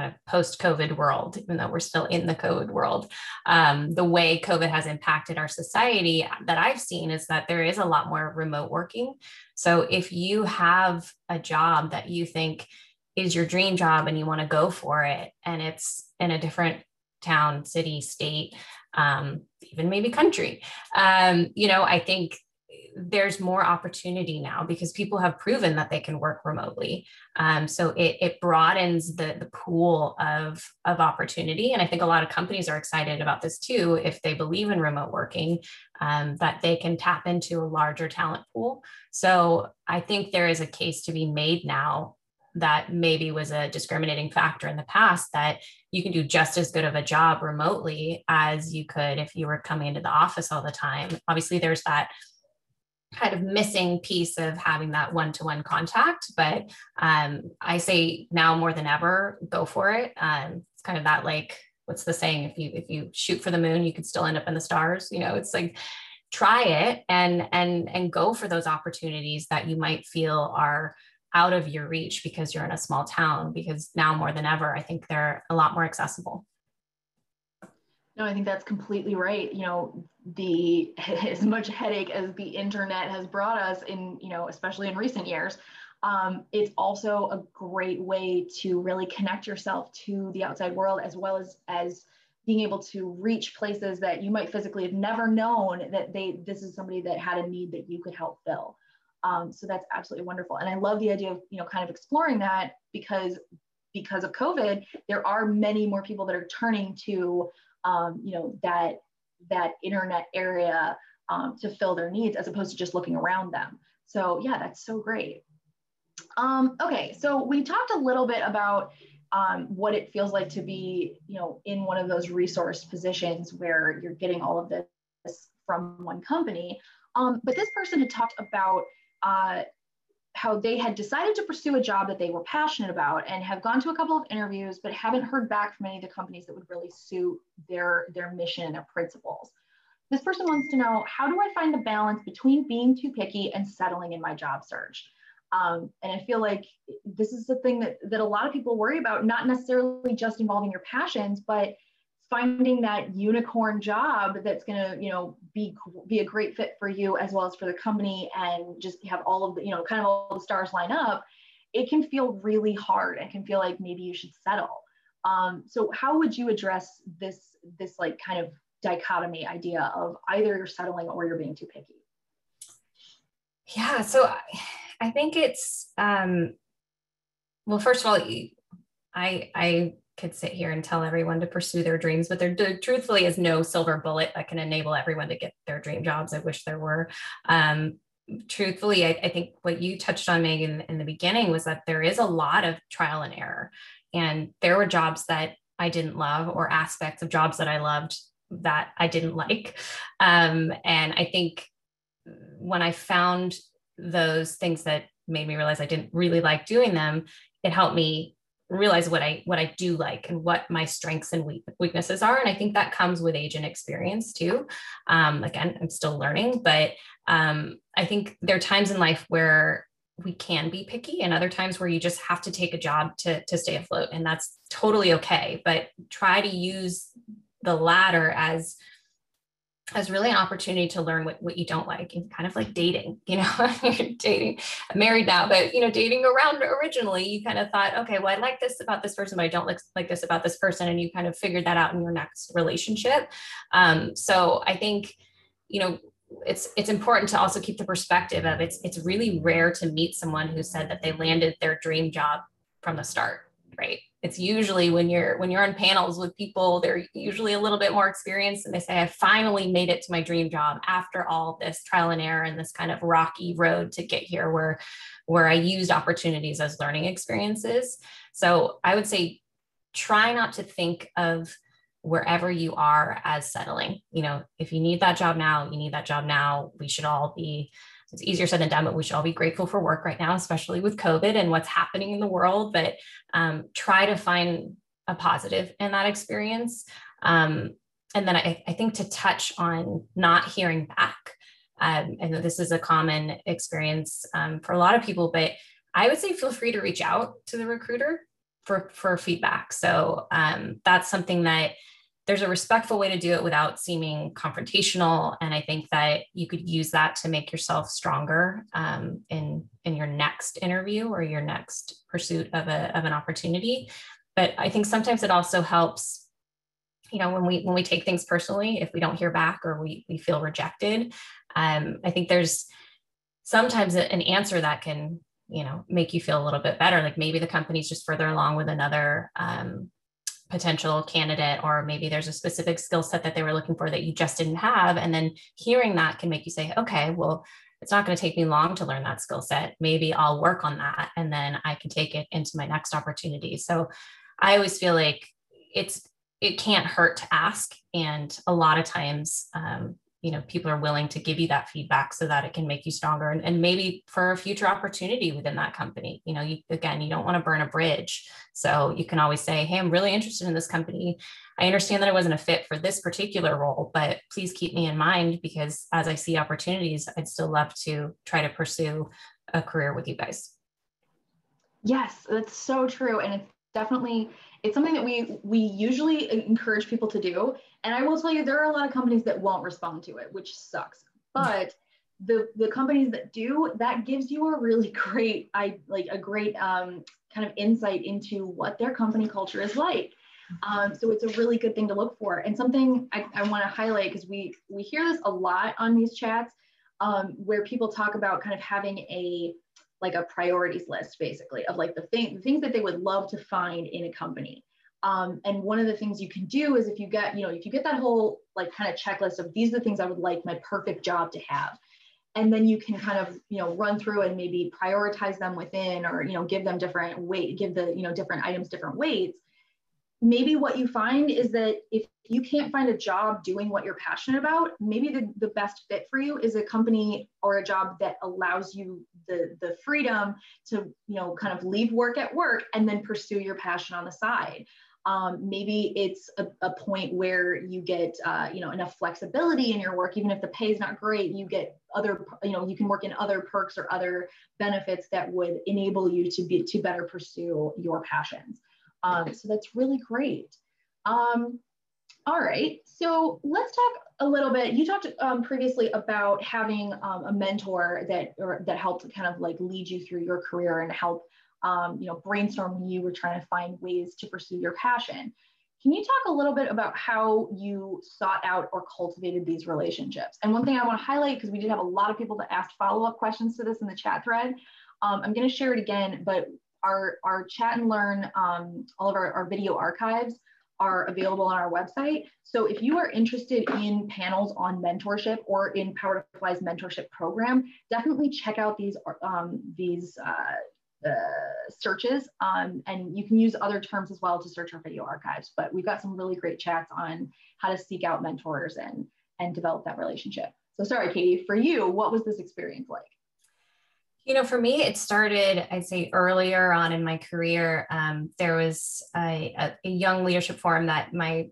kind of post-COVID world, even though we're still in the COVID world, um, the way COVID has impacted our society that I've seen is that there is a lot more remote working. So if you have a job that you think is your dream job and you want to go for it, and it's in a different town, city, state, um, even maybe country, um, you know, I think there's more opportunity now because people have proven that they can work remotely. Um, so it, it broadens the, the pool of, of opportunity. And I think a lot of companies are excited about this too, if they believe in remote working, um, that they can tap into a larger talent pool. So I think there is a case to be made now that maybe was a discriminating factor in the past that you can do just as good of a job remotely as you could if you were coming into the office all the time. Obviously, there's that kind of missing piece of having that one-to-one contact but um, i say now more than ever go for it. Um, it's kind of that like what's the saying? If you if you shoot for the moon you could still end up in the stars you know it's like try it and and and go for those opportunities that you might feel are out of your reach because you're in a small town because now more than ever i think they're a lot more accessible. No, I think that's completely right. You know, the *laughs* as much headache as the internet has brought us in, you know, especially in recent years, um, it's also a great way to really connect yourself to the outside world as well as as being able to reach places that you might physically have never known that they this is somebody that had a need that you could help fill. Um, so that's absolutely wonderful, and I love the idea of you know kind of exploring that because because of COVID, there are many more people that are turning to um, you know, that that internet area um, to fill their needs as opposed to just looking around them. So yeah, that's so great. Um, okay, so we talked a little bit about um, what it feels like to be, you know, in one of those resource positions where you're getting all of this from one company. Um, but this person had talked about uh, how they had decided to pursue a job that they were passionate about and have gone to a couple of interviews, but haven't heard back from any of the companies that would really suit their, their mission and their principles. This person wants to know, how do I find the balance between being too picky and settling in my job search? Um, and I feel like this is the thing that, that a lot of people worry about, not necessarily just involving your passions, but finding that unicorn job that's going to, you know, be, be a great fit for you as well as for the company and just have all of the, you know, kind of all the stars line up. It can feel really hard and can feel like maybe you should settle. Um, so how would you address this, this like kind of dichotomy idea of either you're settling or you're being too picky? Yeah. So I think it's um, well. First of all, I I could sit here and tell everyone to pursue their dreams, but there, truthfully is no silver bullet that can enable everyone to get their dream jobs. I wish there were. Um, truthfully, I, I, think what you touched on, Megan, in the beginning was that there is a lot of trial and error, and there were jobs that I didn't love or aspects of jobs that I loved that I didn't like. Um, and I think when I found those things that made me realize I didn't really like doing them, it helped me realize what I what I do like and what my strengths and weaknesses are. And I think that comes with age and experience too. Um, again, I'm still learning, but um, I think there are times in life where we can be picky and other times where you just have to take a job to, to stay afloat and that's totally okay but try to use the latter as as really an opportunity to learn what, what you don't like and kind of like dating you know *laughs* dating i'm married now but you know dating around originally you kind of thought okay well i like this about this person but i don't like, like this about this person and you kind of figured that out in your next relationship. Um, so i think you know it's it's important to also keep the perspective of it's it's really rare to meet someone who said that they landed their dream job from the start it's usually when you're when you're on panels with people they're usually a little bit more experienced and they say i finally made it to my dream job after all this trial and error and this kind of rocky road to get here where where i used opportunities as learning experiences. So i would say try not to think of wherever you are as settling. You know if you need that job now you need that job now. We should all be it's easier said than done, but we should all be grateful for work right now, especially with COVID and what's happening in the world. But um, try to find a positive in that experience. Um, and then I, I, think to touch on not hearing back. Um, and this is a common experience um, for a lot of people, but I would say feel free to reach out to the recruiter for, for feedback. So um, that's something that there's a respectful way to do it without seeming confrontational. And i think that you could use that to make yourself stronger um, in in your next interview or your next pursuit of, a, of an opportunity. But i think sometimes it also helps you know when we when we take things personally if we don't hear back or we we feel rejected um, i think there's sometimes an answer that can you know make you feel a little bit better. Like maybe the company's just further along with another um, potential candidate or maybe there's a specific skill set that they were looking for that you just didn't have. And then hearing that can make you say okay well it's not going to take me long to learn that skill set. Maybe i'll work on that and then i can take it into my next opportunity. So i always feel like it's it can't hurt to ask. And a lot of times um, you know people are willing to give you that feedback so that it can make you stronger and, and maybe for a future opportunity within that company. You know you, again you don't want to burn a bridge. So you can always say hey i'm really interested in this company. I understand that i wasn't a fit for this particular role but please keep me in mind because as i see opportunities i'd still love to try to pursue a career with you guys. Yes that's so true. And it's definitely it's something that we we usually encourage people to do. And i will tell you there are a lot of companies that won't respond to it which sucks. But the the companies that do that gives you a really *laughs* great i like a great um, kind of insight into what their company culture is like. Um, so it's a really good thing to look for. And something i, I want to highlight because we we hear this a lot on these chats um, where people talk about kind of having a like a priorities list basically of like the, thing, the things that they would love to find in a company. Um, and one of the things you can do is if you get, you know, if you get that whole like kind of checklist of these are the things I would like my perfect job to have, and then you can kind of, you know, run through and maybe prioritize them within, or you know, give them different weight, give the, you know, different items different weights. Maybe what you find is that if you can't find a job doing what you're passionate about, maybe the, the best fit for you is a company or a job that allows you the, the freedom to, you know, kind of leave work at work and then pursue your passion on the side. Um, maybe it's a, a, point where you get uh, you know enough flexibility in your work even if the pay is not great you get other you know you can work in other perks or other benefits that would enable you to be to better pursue your passions um, so that's really great um, all right so let's talk a little bit you talked um, previously about having um, a mentor that or that helped kind of like lead you through your career and help um, you know, brainstorm when you were trying to find ways to pursue your passion. Can you talk a little bit about how you sought out or cultivated these relationships? And one thing I want to highlight, because we did have a lot of people that asked follow-up questions to this in the chat thread, um, I'm going to share it again, but our, our chat and learn, um, all of our, our video archives are available on our website. So if you are interested in panels on mentorship or in Power to Fly's mentorship program, definitely check out these, um, these uh, uh, searches. Um, and you can use other terms as well to search our video archives. But we've got some really great chats on how to seek out mentors and, and develop that relationship. So sorry, Katie, for you, what was this experience like? You know, for me, it started, I'd say earlier on in my career. Um, there was a, a, a young leadership forum that my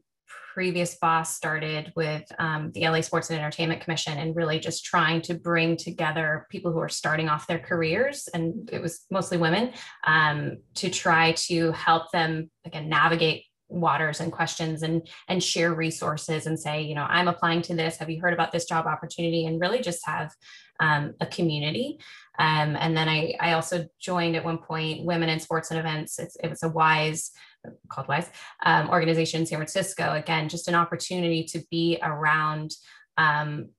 previous boss started with um, the LA Sports and Entertainment Commission and really just trying to bring together people who are starting off their careers, and it was mostly women, um, to try to help them again navigate waters and questions and and share resources and say you know i'm applying to this. Have you heard about this job opportunity? and really just have um, a community um, and then I, I also joined at one point women in sports and events. It's, it was a wise called wise um, organization in san francisco. Again just an opportunity to be around um,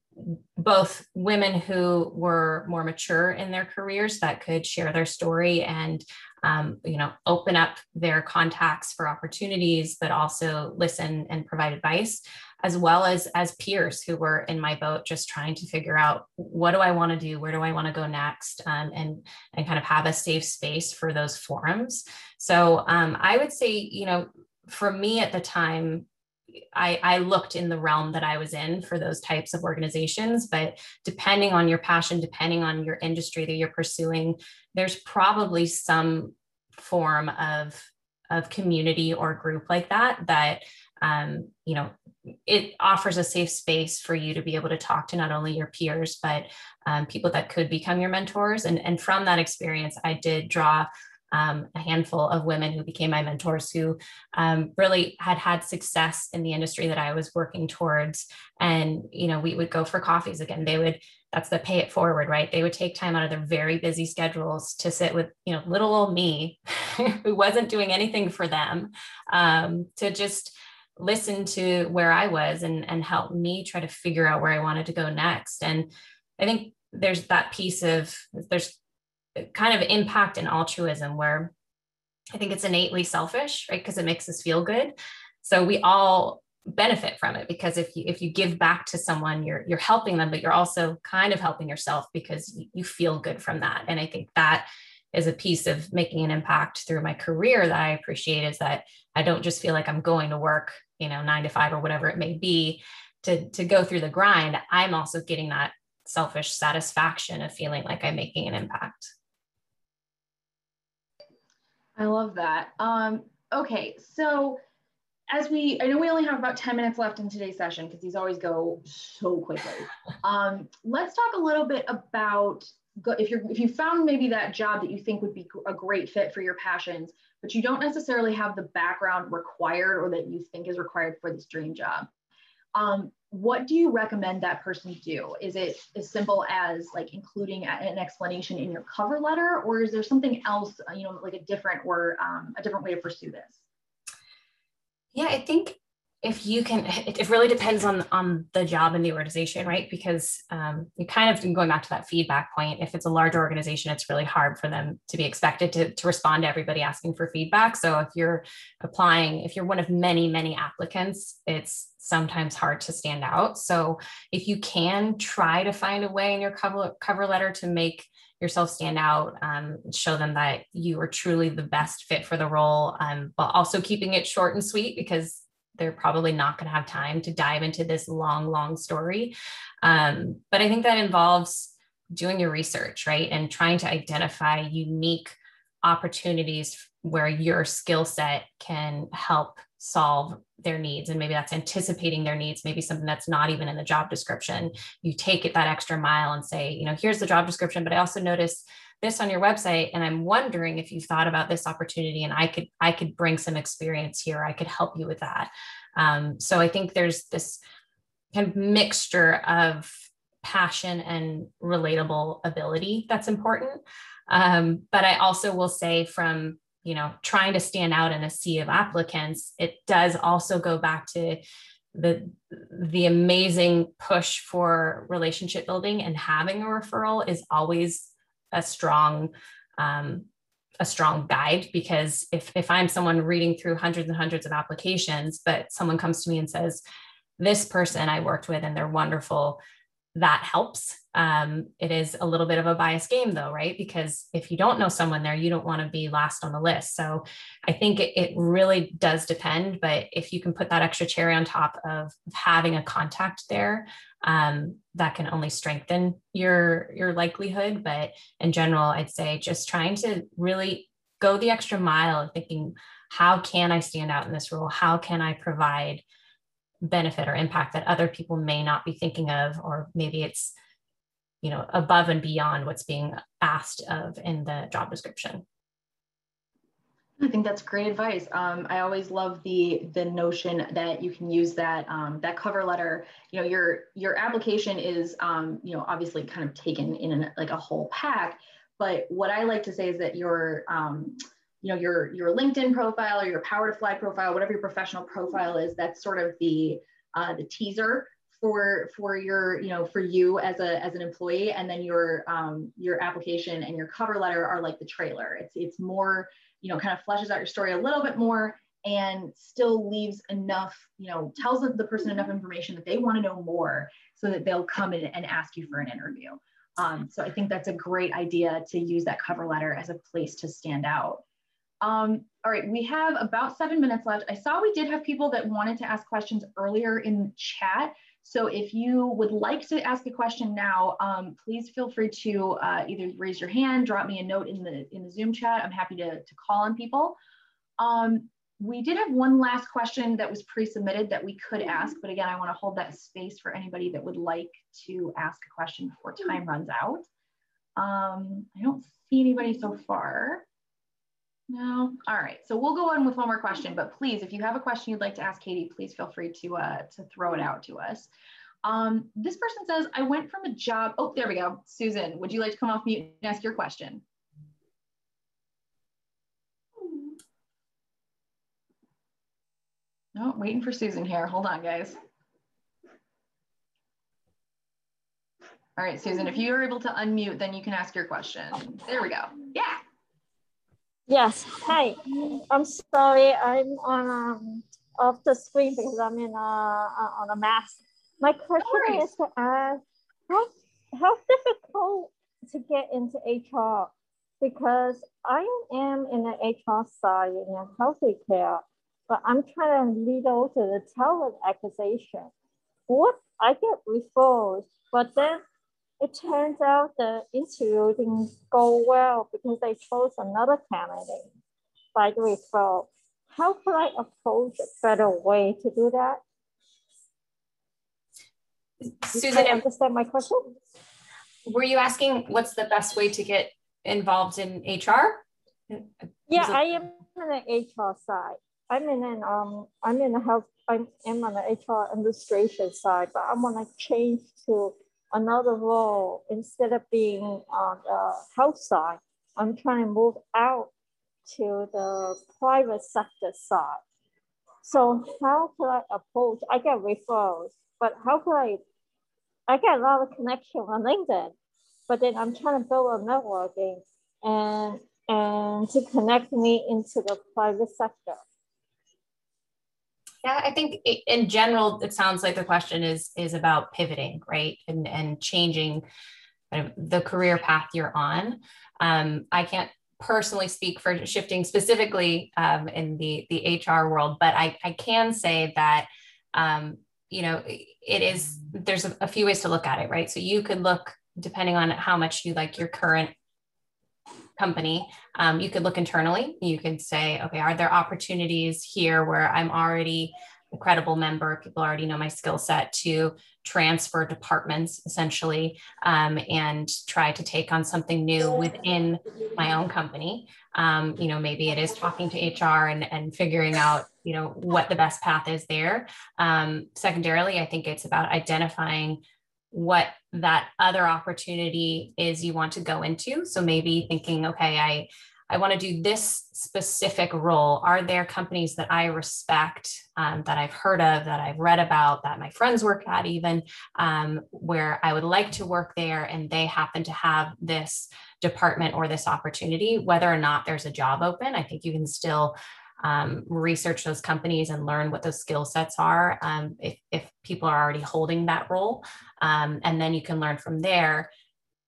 both women who were more mature in their careers that could share their story and um, you know open up their contacts for opportunities but also listen and provide advice as well as as peers who were in my boat just trying to figure out what do i want to do where do i want to go next um, and and kind of have a safe space for those forums so um, i would say you know for me at the time I, I looked in the realm that I was in for those types of organizations. But depending on your passion, depending on your industry that you're pursuing, there's probably some form of, of community or group like that that um, you know it offers a safe space for you to be able to talk to not only your peers but um, people that could become your mentors and, and from that experience i did draw um, a handful of women who became my mentors who um, really had had success in the industry that I was working towards. And, you know, we would go for coffees again. They would, that's the pay it forward, right? They would take time out of their very busy schedules to sit with, you know, little old me *laughs* who wasn't doing anything for them um, to just listen to where I was and, and help me try to figure out where I wanted to go next. And I think there's that piece of, there's kind of impact and altruism where I think it's innately selfish, right? Because it makes us feel good. So we all benefit from it because if you if you give back to someone, you're you're helping them, but you're also kind of helping yourself because you feel good from that. And I think that is a piece of making an impact through my career that I appreciate is that I don't just feel like I'm going to work, you know, nine to five or whatever it may be to to go through the grind. I'm also getting that selfish satisfaction of feeling like I'm making an impact. I love that. Um, okay, so as we, I know we only have about 10 minutes left in today's session because these always go so quickly. *laughs* Um, let's talk a little bit about if you're if you found maybe that job that you think would be a great fit for your passions, but you don't necessarily have the background required or that you think is required for this dream job. Um, what do you recommend that person do? Is it as simple as like including an explanation in your cover letter, or is there something else, uh, you know, like a different or um, a different way to pursue this? Yeah, I think if you can it, it, really depends on on the job and the organization right? Because um, you kind of going back to that feedback point if it's a large organization it's really hard for them to be expected to, to respond to everybody asking for feedback. So if you're applying if you're one of many many applicants it's sometimes hard to stand out. So if you can try to find a way in your cover cover letter to make yourself stand out um, show them that you are truly the best fit for the role um, but also keeping it short and sweet because they're probably not going to have time to dive into this long, long story. Um, but I think that involves doing your research, right? And trying to identify unique opportunities where your skill set can help solve their needs and maybe that's anticipating their needs maybe something that's not even in the job description you take it that extra mile and say you know here's the job description but i also noticed this on your website and i'm wondering if you've thought about this opportunity and i could i could bring some experience here i could help you with that. Um, so i think there's this kind of mixture of passion and relatable ability that's important. Um, but i also will say from you know trying to stand out in a sea of applicants it does also go back to the the amazing push for relationship building and having a referral is always a strong um, a strong guide because if if I'm someone reading through hundreds and hundreds of applications, but someone comes to me and says, "This person I worked with and they're wonderful," that helps. Um, it is a little bit of a bias game, though, right? Because if you don't know someone there, you don't want to be last on the list. So I think it, it really does depend. But if you can put that extra cherry on top of having a contact there, um, that can only strengthen your your likelihood. But in general, I'd say just trying to really go the extra mile of thinking, how can I stand out in this role? How can I provide benefit or impact that other people may not be thinking of, or maybe it's you know above and beyond what's being asked of in the job description. I think that's great advice. Um, I always love the the notion that you can use that um, that cover letter. You know, your your application is um, you know obviously kind of taken in an, like a whole pack. But what I like to say is that your um, you know your your LinkedIn profile or your Power to Fly profile, whatever your professional profile is, that's sort of the uh, the teaser for for your you know for you as a as an employee, and then your um, your application and your cover letter are like the trailer. It's it's more you know kind of fleshes out your story a little bit more and still leaves enough you know tells the person enough information that they want to know more so that they'll come in and ask you for an interview. Um, so I think that's a great idea to use that cover letter as a place to stand out. Um, all right, we have about seven minutes left. I saw we did have people that wanted to ask questions earlier in chat. So if you would like to ask a question now, um, please feel free to uh, either raise your hand, drop me a note in the in the Zoom chat. I'm happy to, to call on people. Um, we did have one last question that was pre-submitted that we could ask, but again, I wanna hold that space for anybody that would like to ask a question before time runs out. Um, I don't see anybody so far. No. All right. So we'll go on with one more question, but please, if you have a question you'd like to ask Katie, please feel free to uh, to throw it out to us. Um, this person says, I went from a job. Oh, there we go. Susan, would you like to come off mute and ask your question? No, oh, waiting for Susan here. Hold on, guys. All right, Susan, if you are able to unmute, then you can ask your question. There we go. Yeah. Yes. Hi. I'm sorry. I'm on um, off the screen because I'm in a, uh, on a mask. My question is to ask how how difficult to get into HR because I am in the HR side in healthcare, care, but I'm trying to lead over the talent acquisition. What I get referrals, but then it turns out the interview didn't go well because they chose another candidate by the referral. How could I approach a better way to do that? Susan, you understand my question? Were you asking what's the best way to get involved in HR? Yeah, I am on the HR side. I'm in an um I'm in the health I'm, I'm on the HR administration side, but I want to change to another role instead of being on the health side. I'm trying to move out to the private sector side. So how can I approach? I get referrals, but how can I? I get a lot of connection on LinkedIn, but then I'm trying to build a networking and and to connect me into the private sector. Yeah, I think in general, it sounds like the question is is about pivoting, right, and and changing kind of the career path you're on. Um, I can't personally speak for shifting specifically um, in the the HR world, but I I can say that um, you know it is there's a, a few ways to look at it, right? So you could look depending on how much you like your current company, um, you could look internally. You could say, okay, are there opportunities here where I'm already a credible member, people already know my skill set to transfer departments essentially um, and try to take on something new within my own company. Um, you know, maybe it is talking to HR and, and figuring out, you know, what the best path is there. Um, secondarily, I think it's about identifying what that other opportunity is you want to go into. So maybe thinking, okay, I I want to do this specific role. Are there companies that I respect, um, that I've heard of, that I've read about, that my friends work at, even um, where I would like to work there, and they happen to have this department or this opportunity, whether or not there's a job open? I think you can still um, research those companies and learn what those skill sets are um, if, if people are already holding that role. Um, and then you can learn from there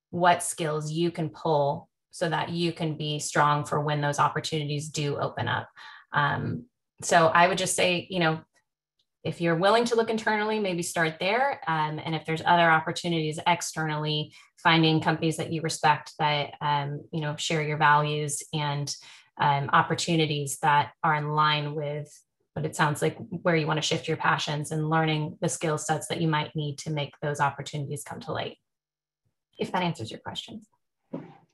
what skills you can pull so that you can be strong for when those opportunities do open up. Um, so I would just say, you know, if you're willing to look internally, maybe start there. Um, and if there's other opportunities externally, finding companies that you respect that um, you know share your values and um, opportunities that are in line with what it sounds like where you want to shift your passions and learning the skill sets that you might need to make those opportunities come to light. If that answers your question.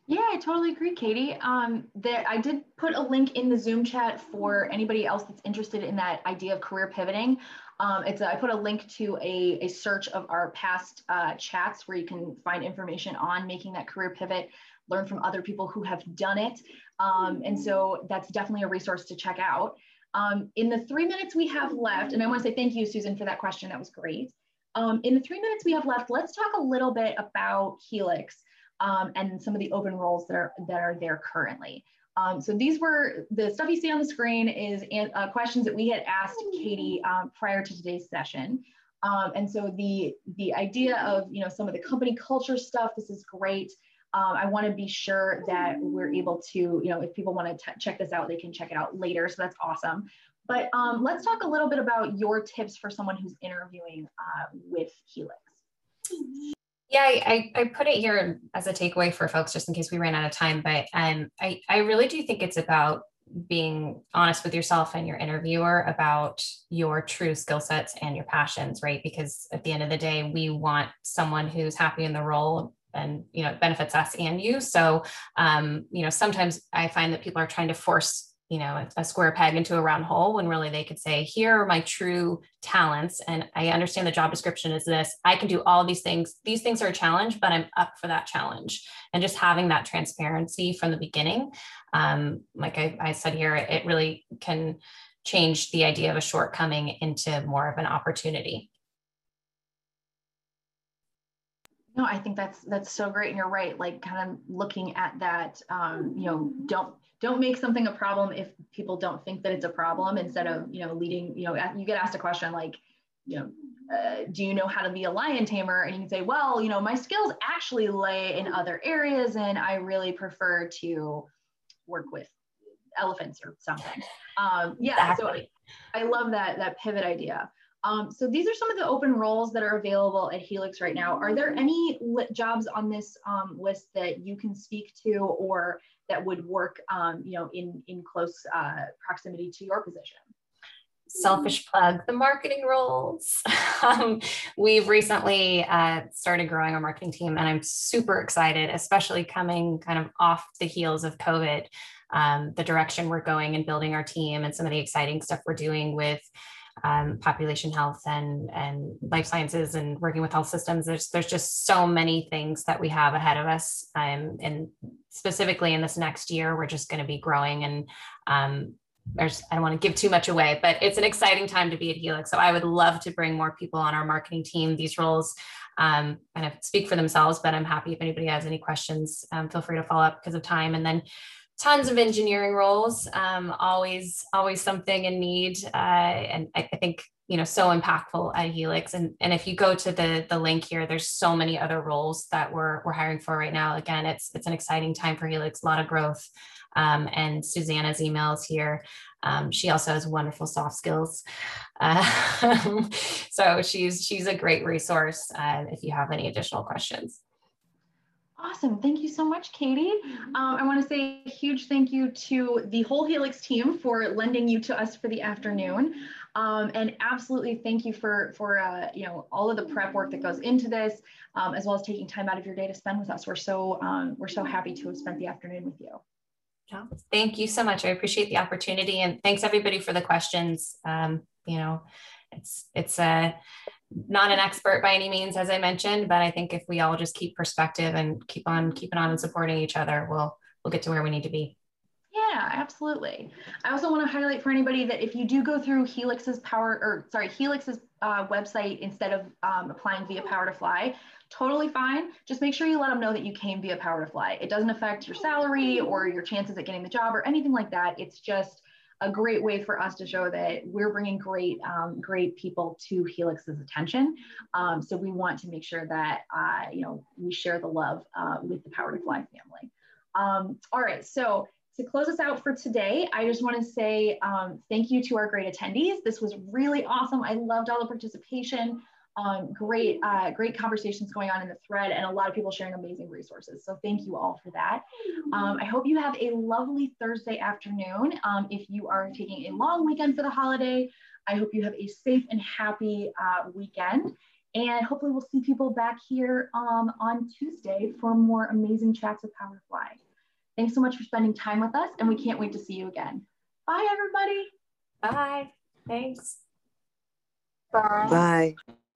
Yeah, I totally agree, Katie. Um, I did put a link in the Zoom chat for anybody else that's interested in that idea of career pivoting. Um, it's a, I put a link to a, a search of our past uh, chats where you can find information on making that career pivot, learn from other people who have done it. Um, and so that's definitely a resource to check out. Um, in the three minutes we have left, and I want to say thank you, Susan, for that question. That was great. Um, in the three minutes we have left, let's talk a little bit about Helix um, and some of the open roles that are, that are there currently. Um, so these were, the stuff you see on the screen is uh, questions that we had asked Katie um, prior to today's session. And so the, the idea of, you know, some of the company culture stuff, this is great. Um, I want to be sure that we're able to, you know, if people want to check this out, they can check it out later. So that's awesome. But um, let's talk a little bit about your tips for someone who's interviewing uh, with Helix. Yeah, I, I put it here as a takeaway for folks just in case we ran out of time. But um, I, I really do think it's about being honest with yourself and your interviewer about your true skill sets and your passions, right? Because at the end of the day, we want someone who's happy in the role and you know it benefits us and you. So um, you know sometimes i find that people are trying to force you know a, square peg into a round hole when really they could say here are my true talents and i understand the job description is this. I can do all these things. These things are a challenge but i'm up for that challenge. And just having that transparency from the beginning um, like I, I said here it really can change the idea of a shortcoming into more of an opportunity No, I think that's that's so great, and you're right. Like kind of looking at that, um, you know, don't don't make something a problem if people don't think that it's a problem. Instead of you know leading, you know, you get asked a question like, you know, uh, do you know how to be a lion tamer? And you can say, well, you know, my skills actually lay in other areas, and I really prefer to work with elephants or something. Um, yeah, exactly. so I, I love that that pivot idea. Um, so these are some of the open roles that are available at Helix right now. Are there any jobs on this um, list that you can speak to or that would work, um, you know, in, in close uh, proximity to your position? selfish plug the marketing roles *laughs* um, we've recently uh, started growing our marketing team and i'm super excited especially coming kind of off the heels of covid um, the direction we're going and building our team and some of the exciting stuff we're doing with um, population health and and life sciences and working with health systems. There's there's just so many things that we have ahead of us, um, and specifically in this next year, we're just going to be growing and um, there's I don't want to give too much away, but it's an exciting time to be at Helix. So I would love to bring more people on our marketing team. These roles um, kind of speak for themselves, but I'm happy if anybody has any questions, um, feel free to follow up because of time. And then tons of engineering roles, um, always, always something in need. Uh, and I, I, think, you know, so impactful at Helix. And, and if you go to the, the link here, there's so many other roles that we're, we're hiring for right now. Again, it's, it's an exciting time for Helix, a lot of growth. Um, and Susanna's emails here. Um, she also has wonderful soft skills. Uh, *laughs* so she's, she's a great resource uh, if you have any additional questions. Awesome. Thank you so much, Katie. Um, I want to say a huge thank you to the whole Helix team for lending you to us for the afternoon. Um, and absolutely thank you for, for uh, you know, all of the prep work that goes into this, um, as well as taking time out of your day to spend with us. We're so, um, we're so happy to have spent the afternoon with you. Yeah, thank you so much. I appreciate the opportunity and thanks everybody for the questions. Um, you know, it's, it's a, not an expert by any means, as I mentioned, but I think if we all just keep perspective and keep on keeping on and supporting each other, we'll we'll get to where we need to be. Yeah, absolutely. I also want to highlight for anybody that if you do go through Helix's power or sorry, Helix's uh, website instead of um, applying via PowerToFly, totally fine. Just make sure you let them know that you came via PowerToFly. It doesn't affect your salary or your chances at getting the job or anything like that. It's just a great way for us to show that we're bringing great, um, great people to Helix's attention. Um, so we want to make sure that, uh, you know, we share the love uh, with the PowerToFly family. Um, all right, so to close us out for today, I just want to say um, thank you to our great attendees. This was really awesome. I loved all the participation um, great, uh, great conversations going on in the thread and a lot of people sharing amazing resources. So thank you all for that. Um, I hope you have a lovely Thursday afternoon. Um, if you are taking a long weekend for the holiday, I hope you have a safe and happy uh, weekend. And hopefully we'll see people back here um, on Tuesday for more amazing chats with Powerfly. Thanks so much for spending time with us and we can't wait to see you again. Bye everybody. Bye. Thanks. Bye. Bye.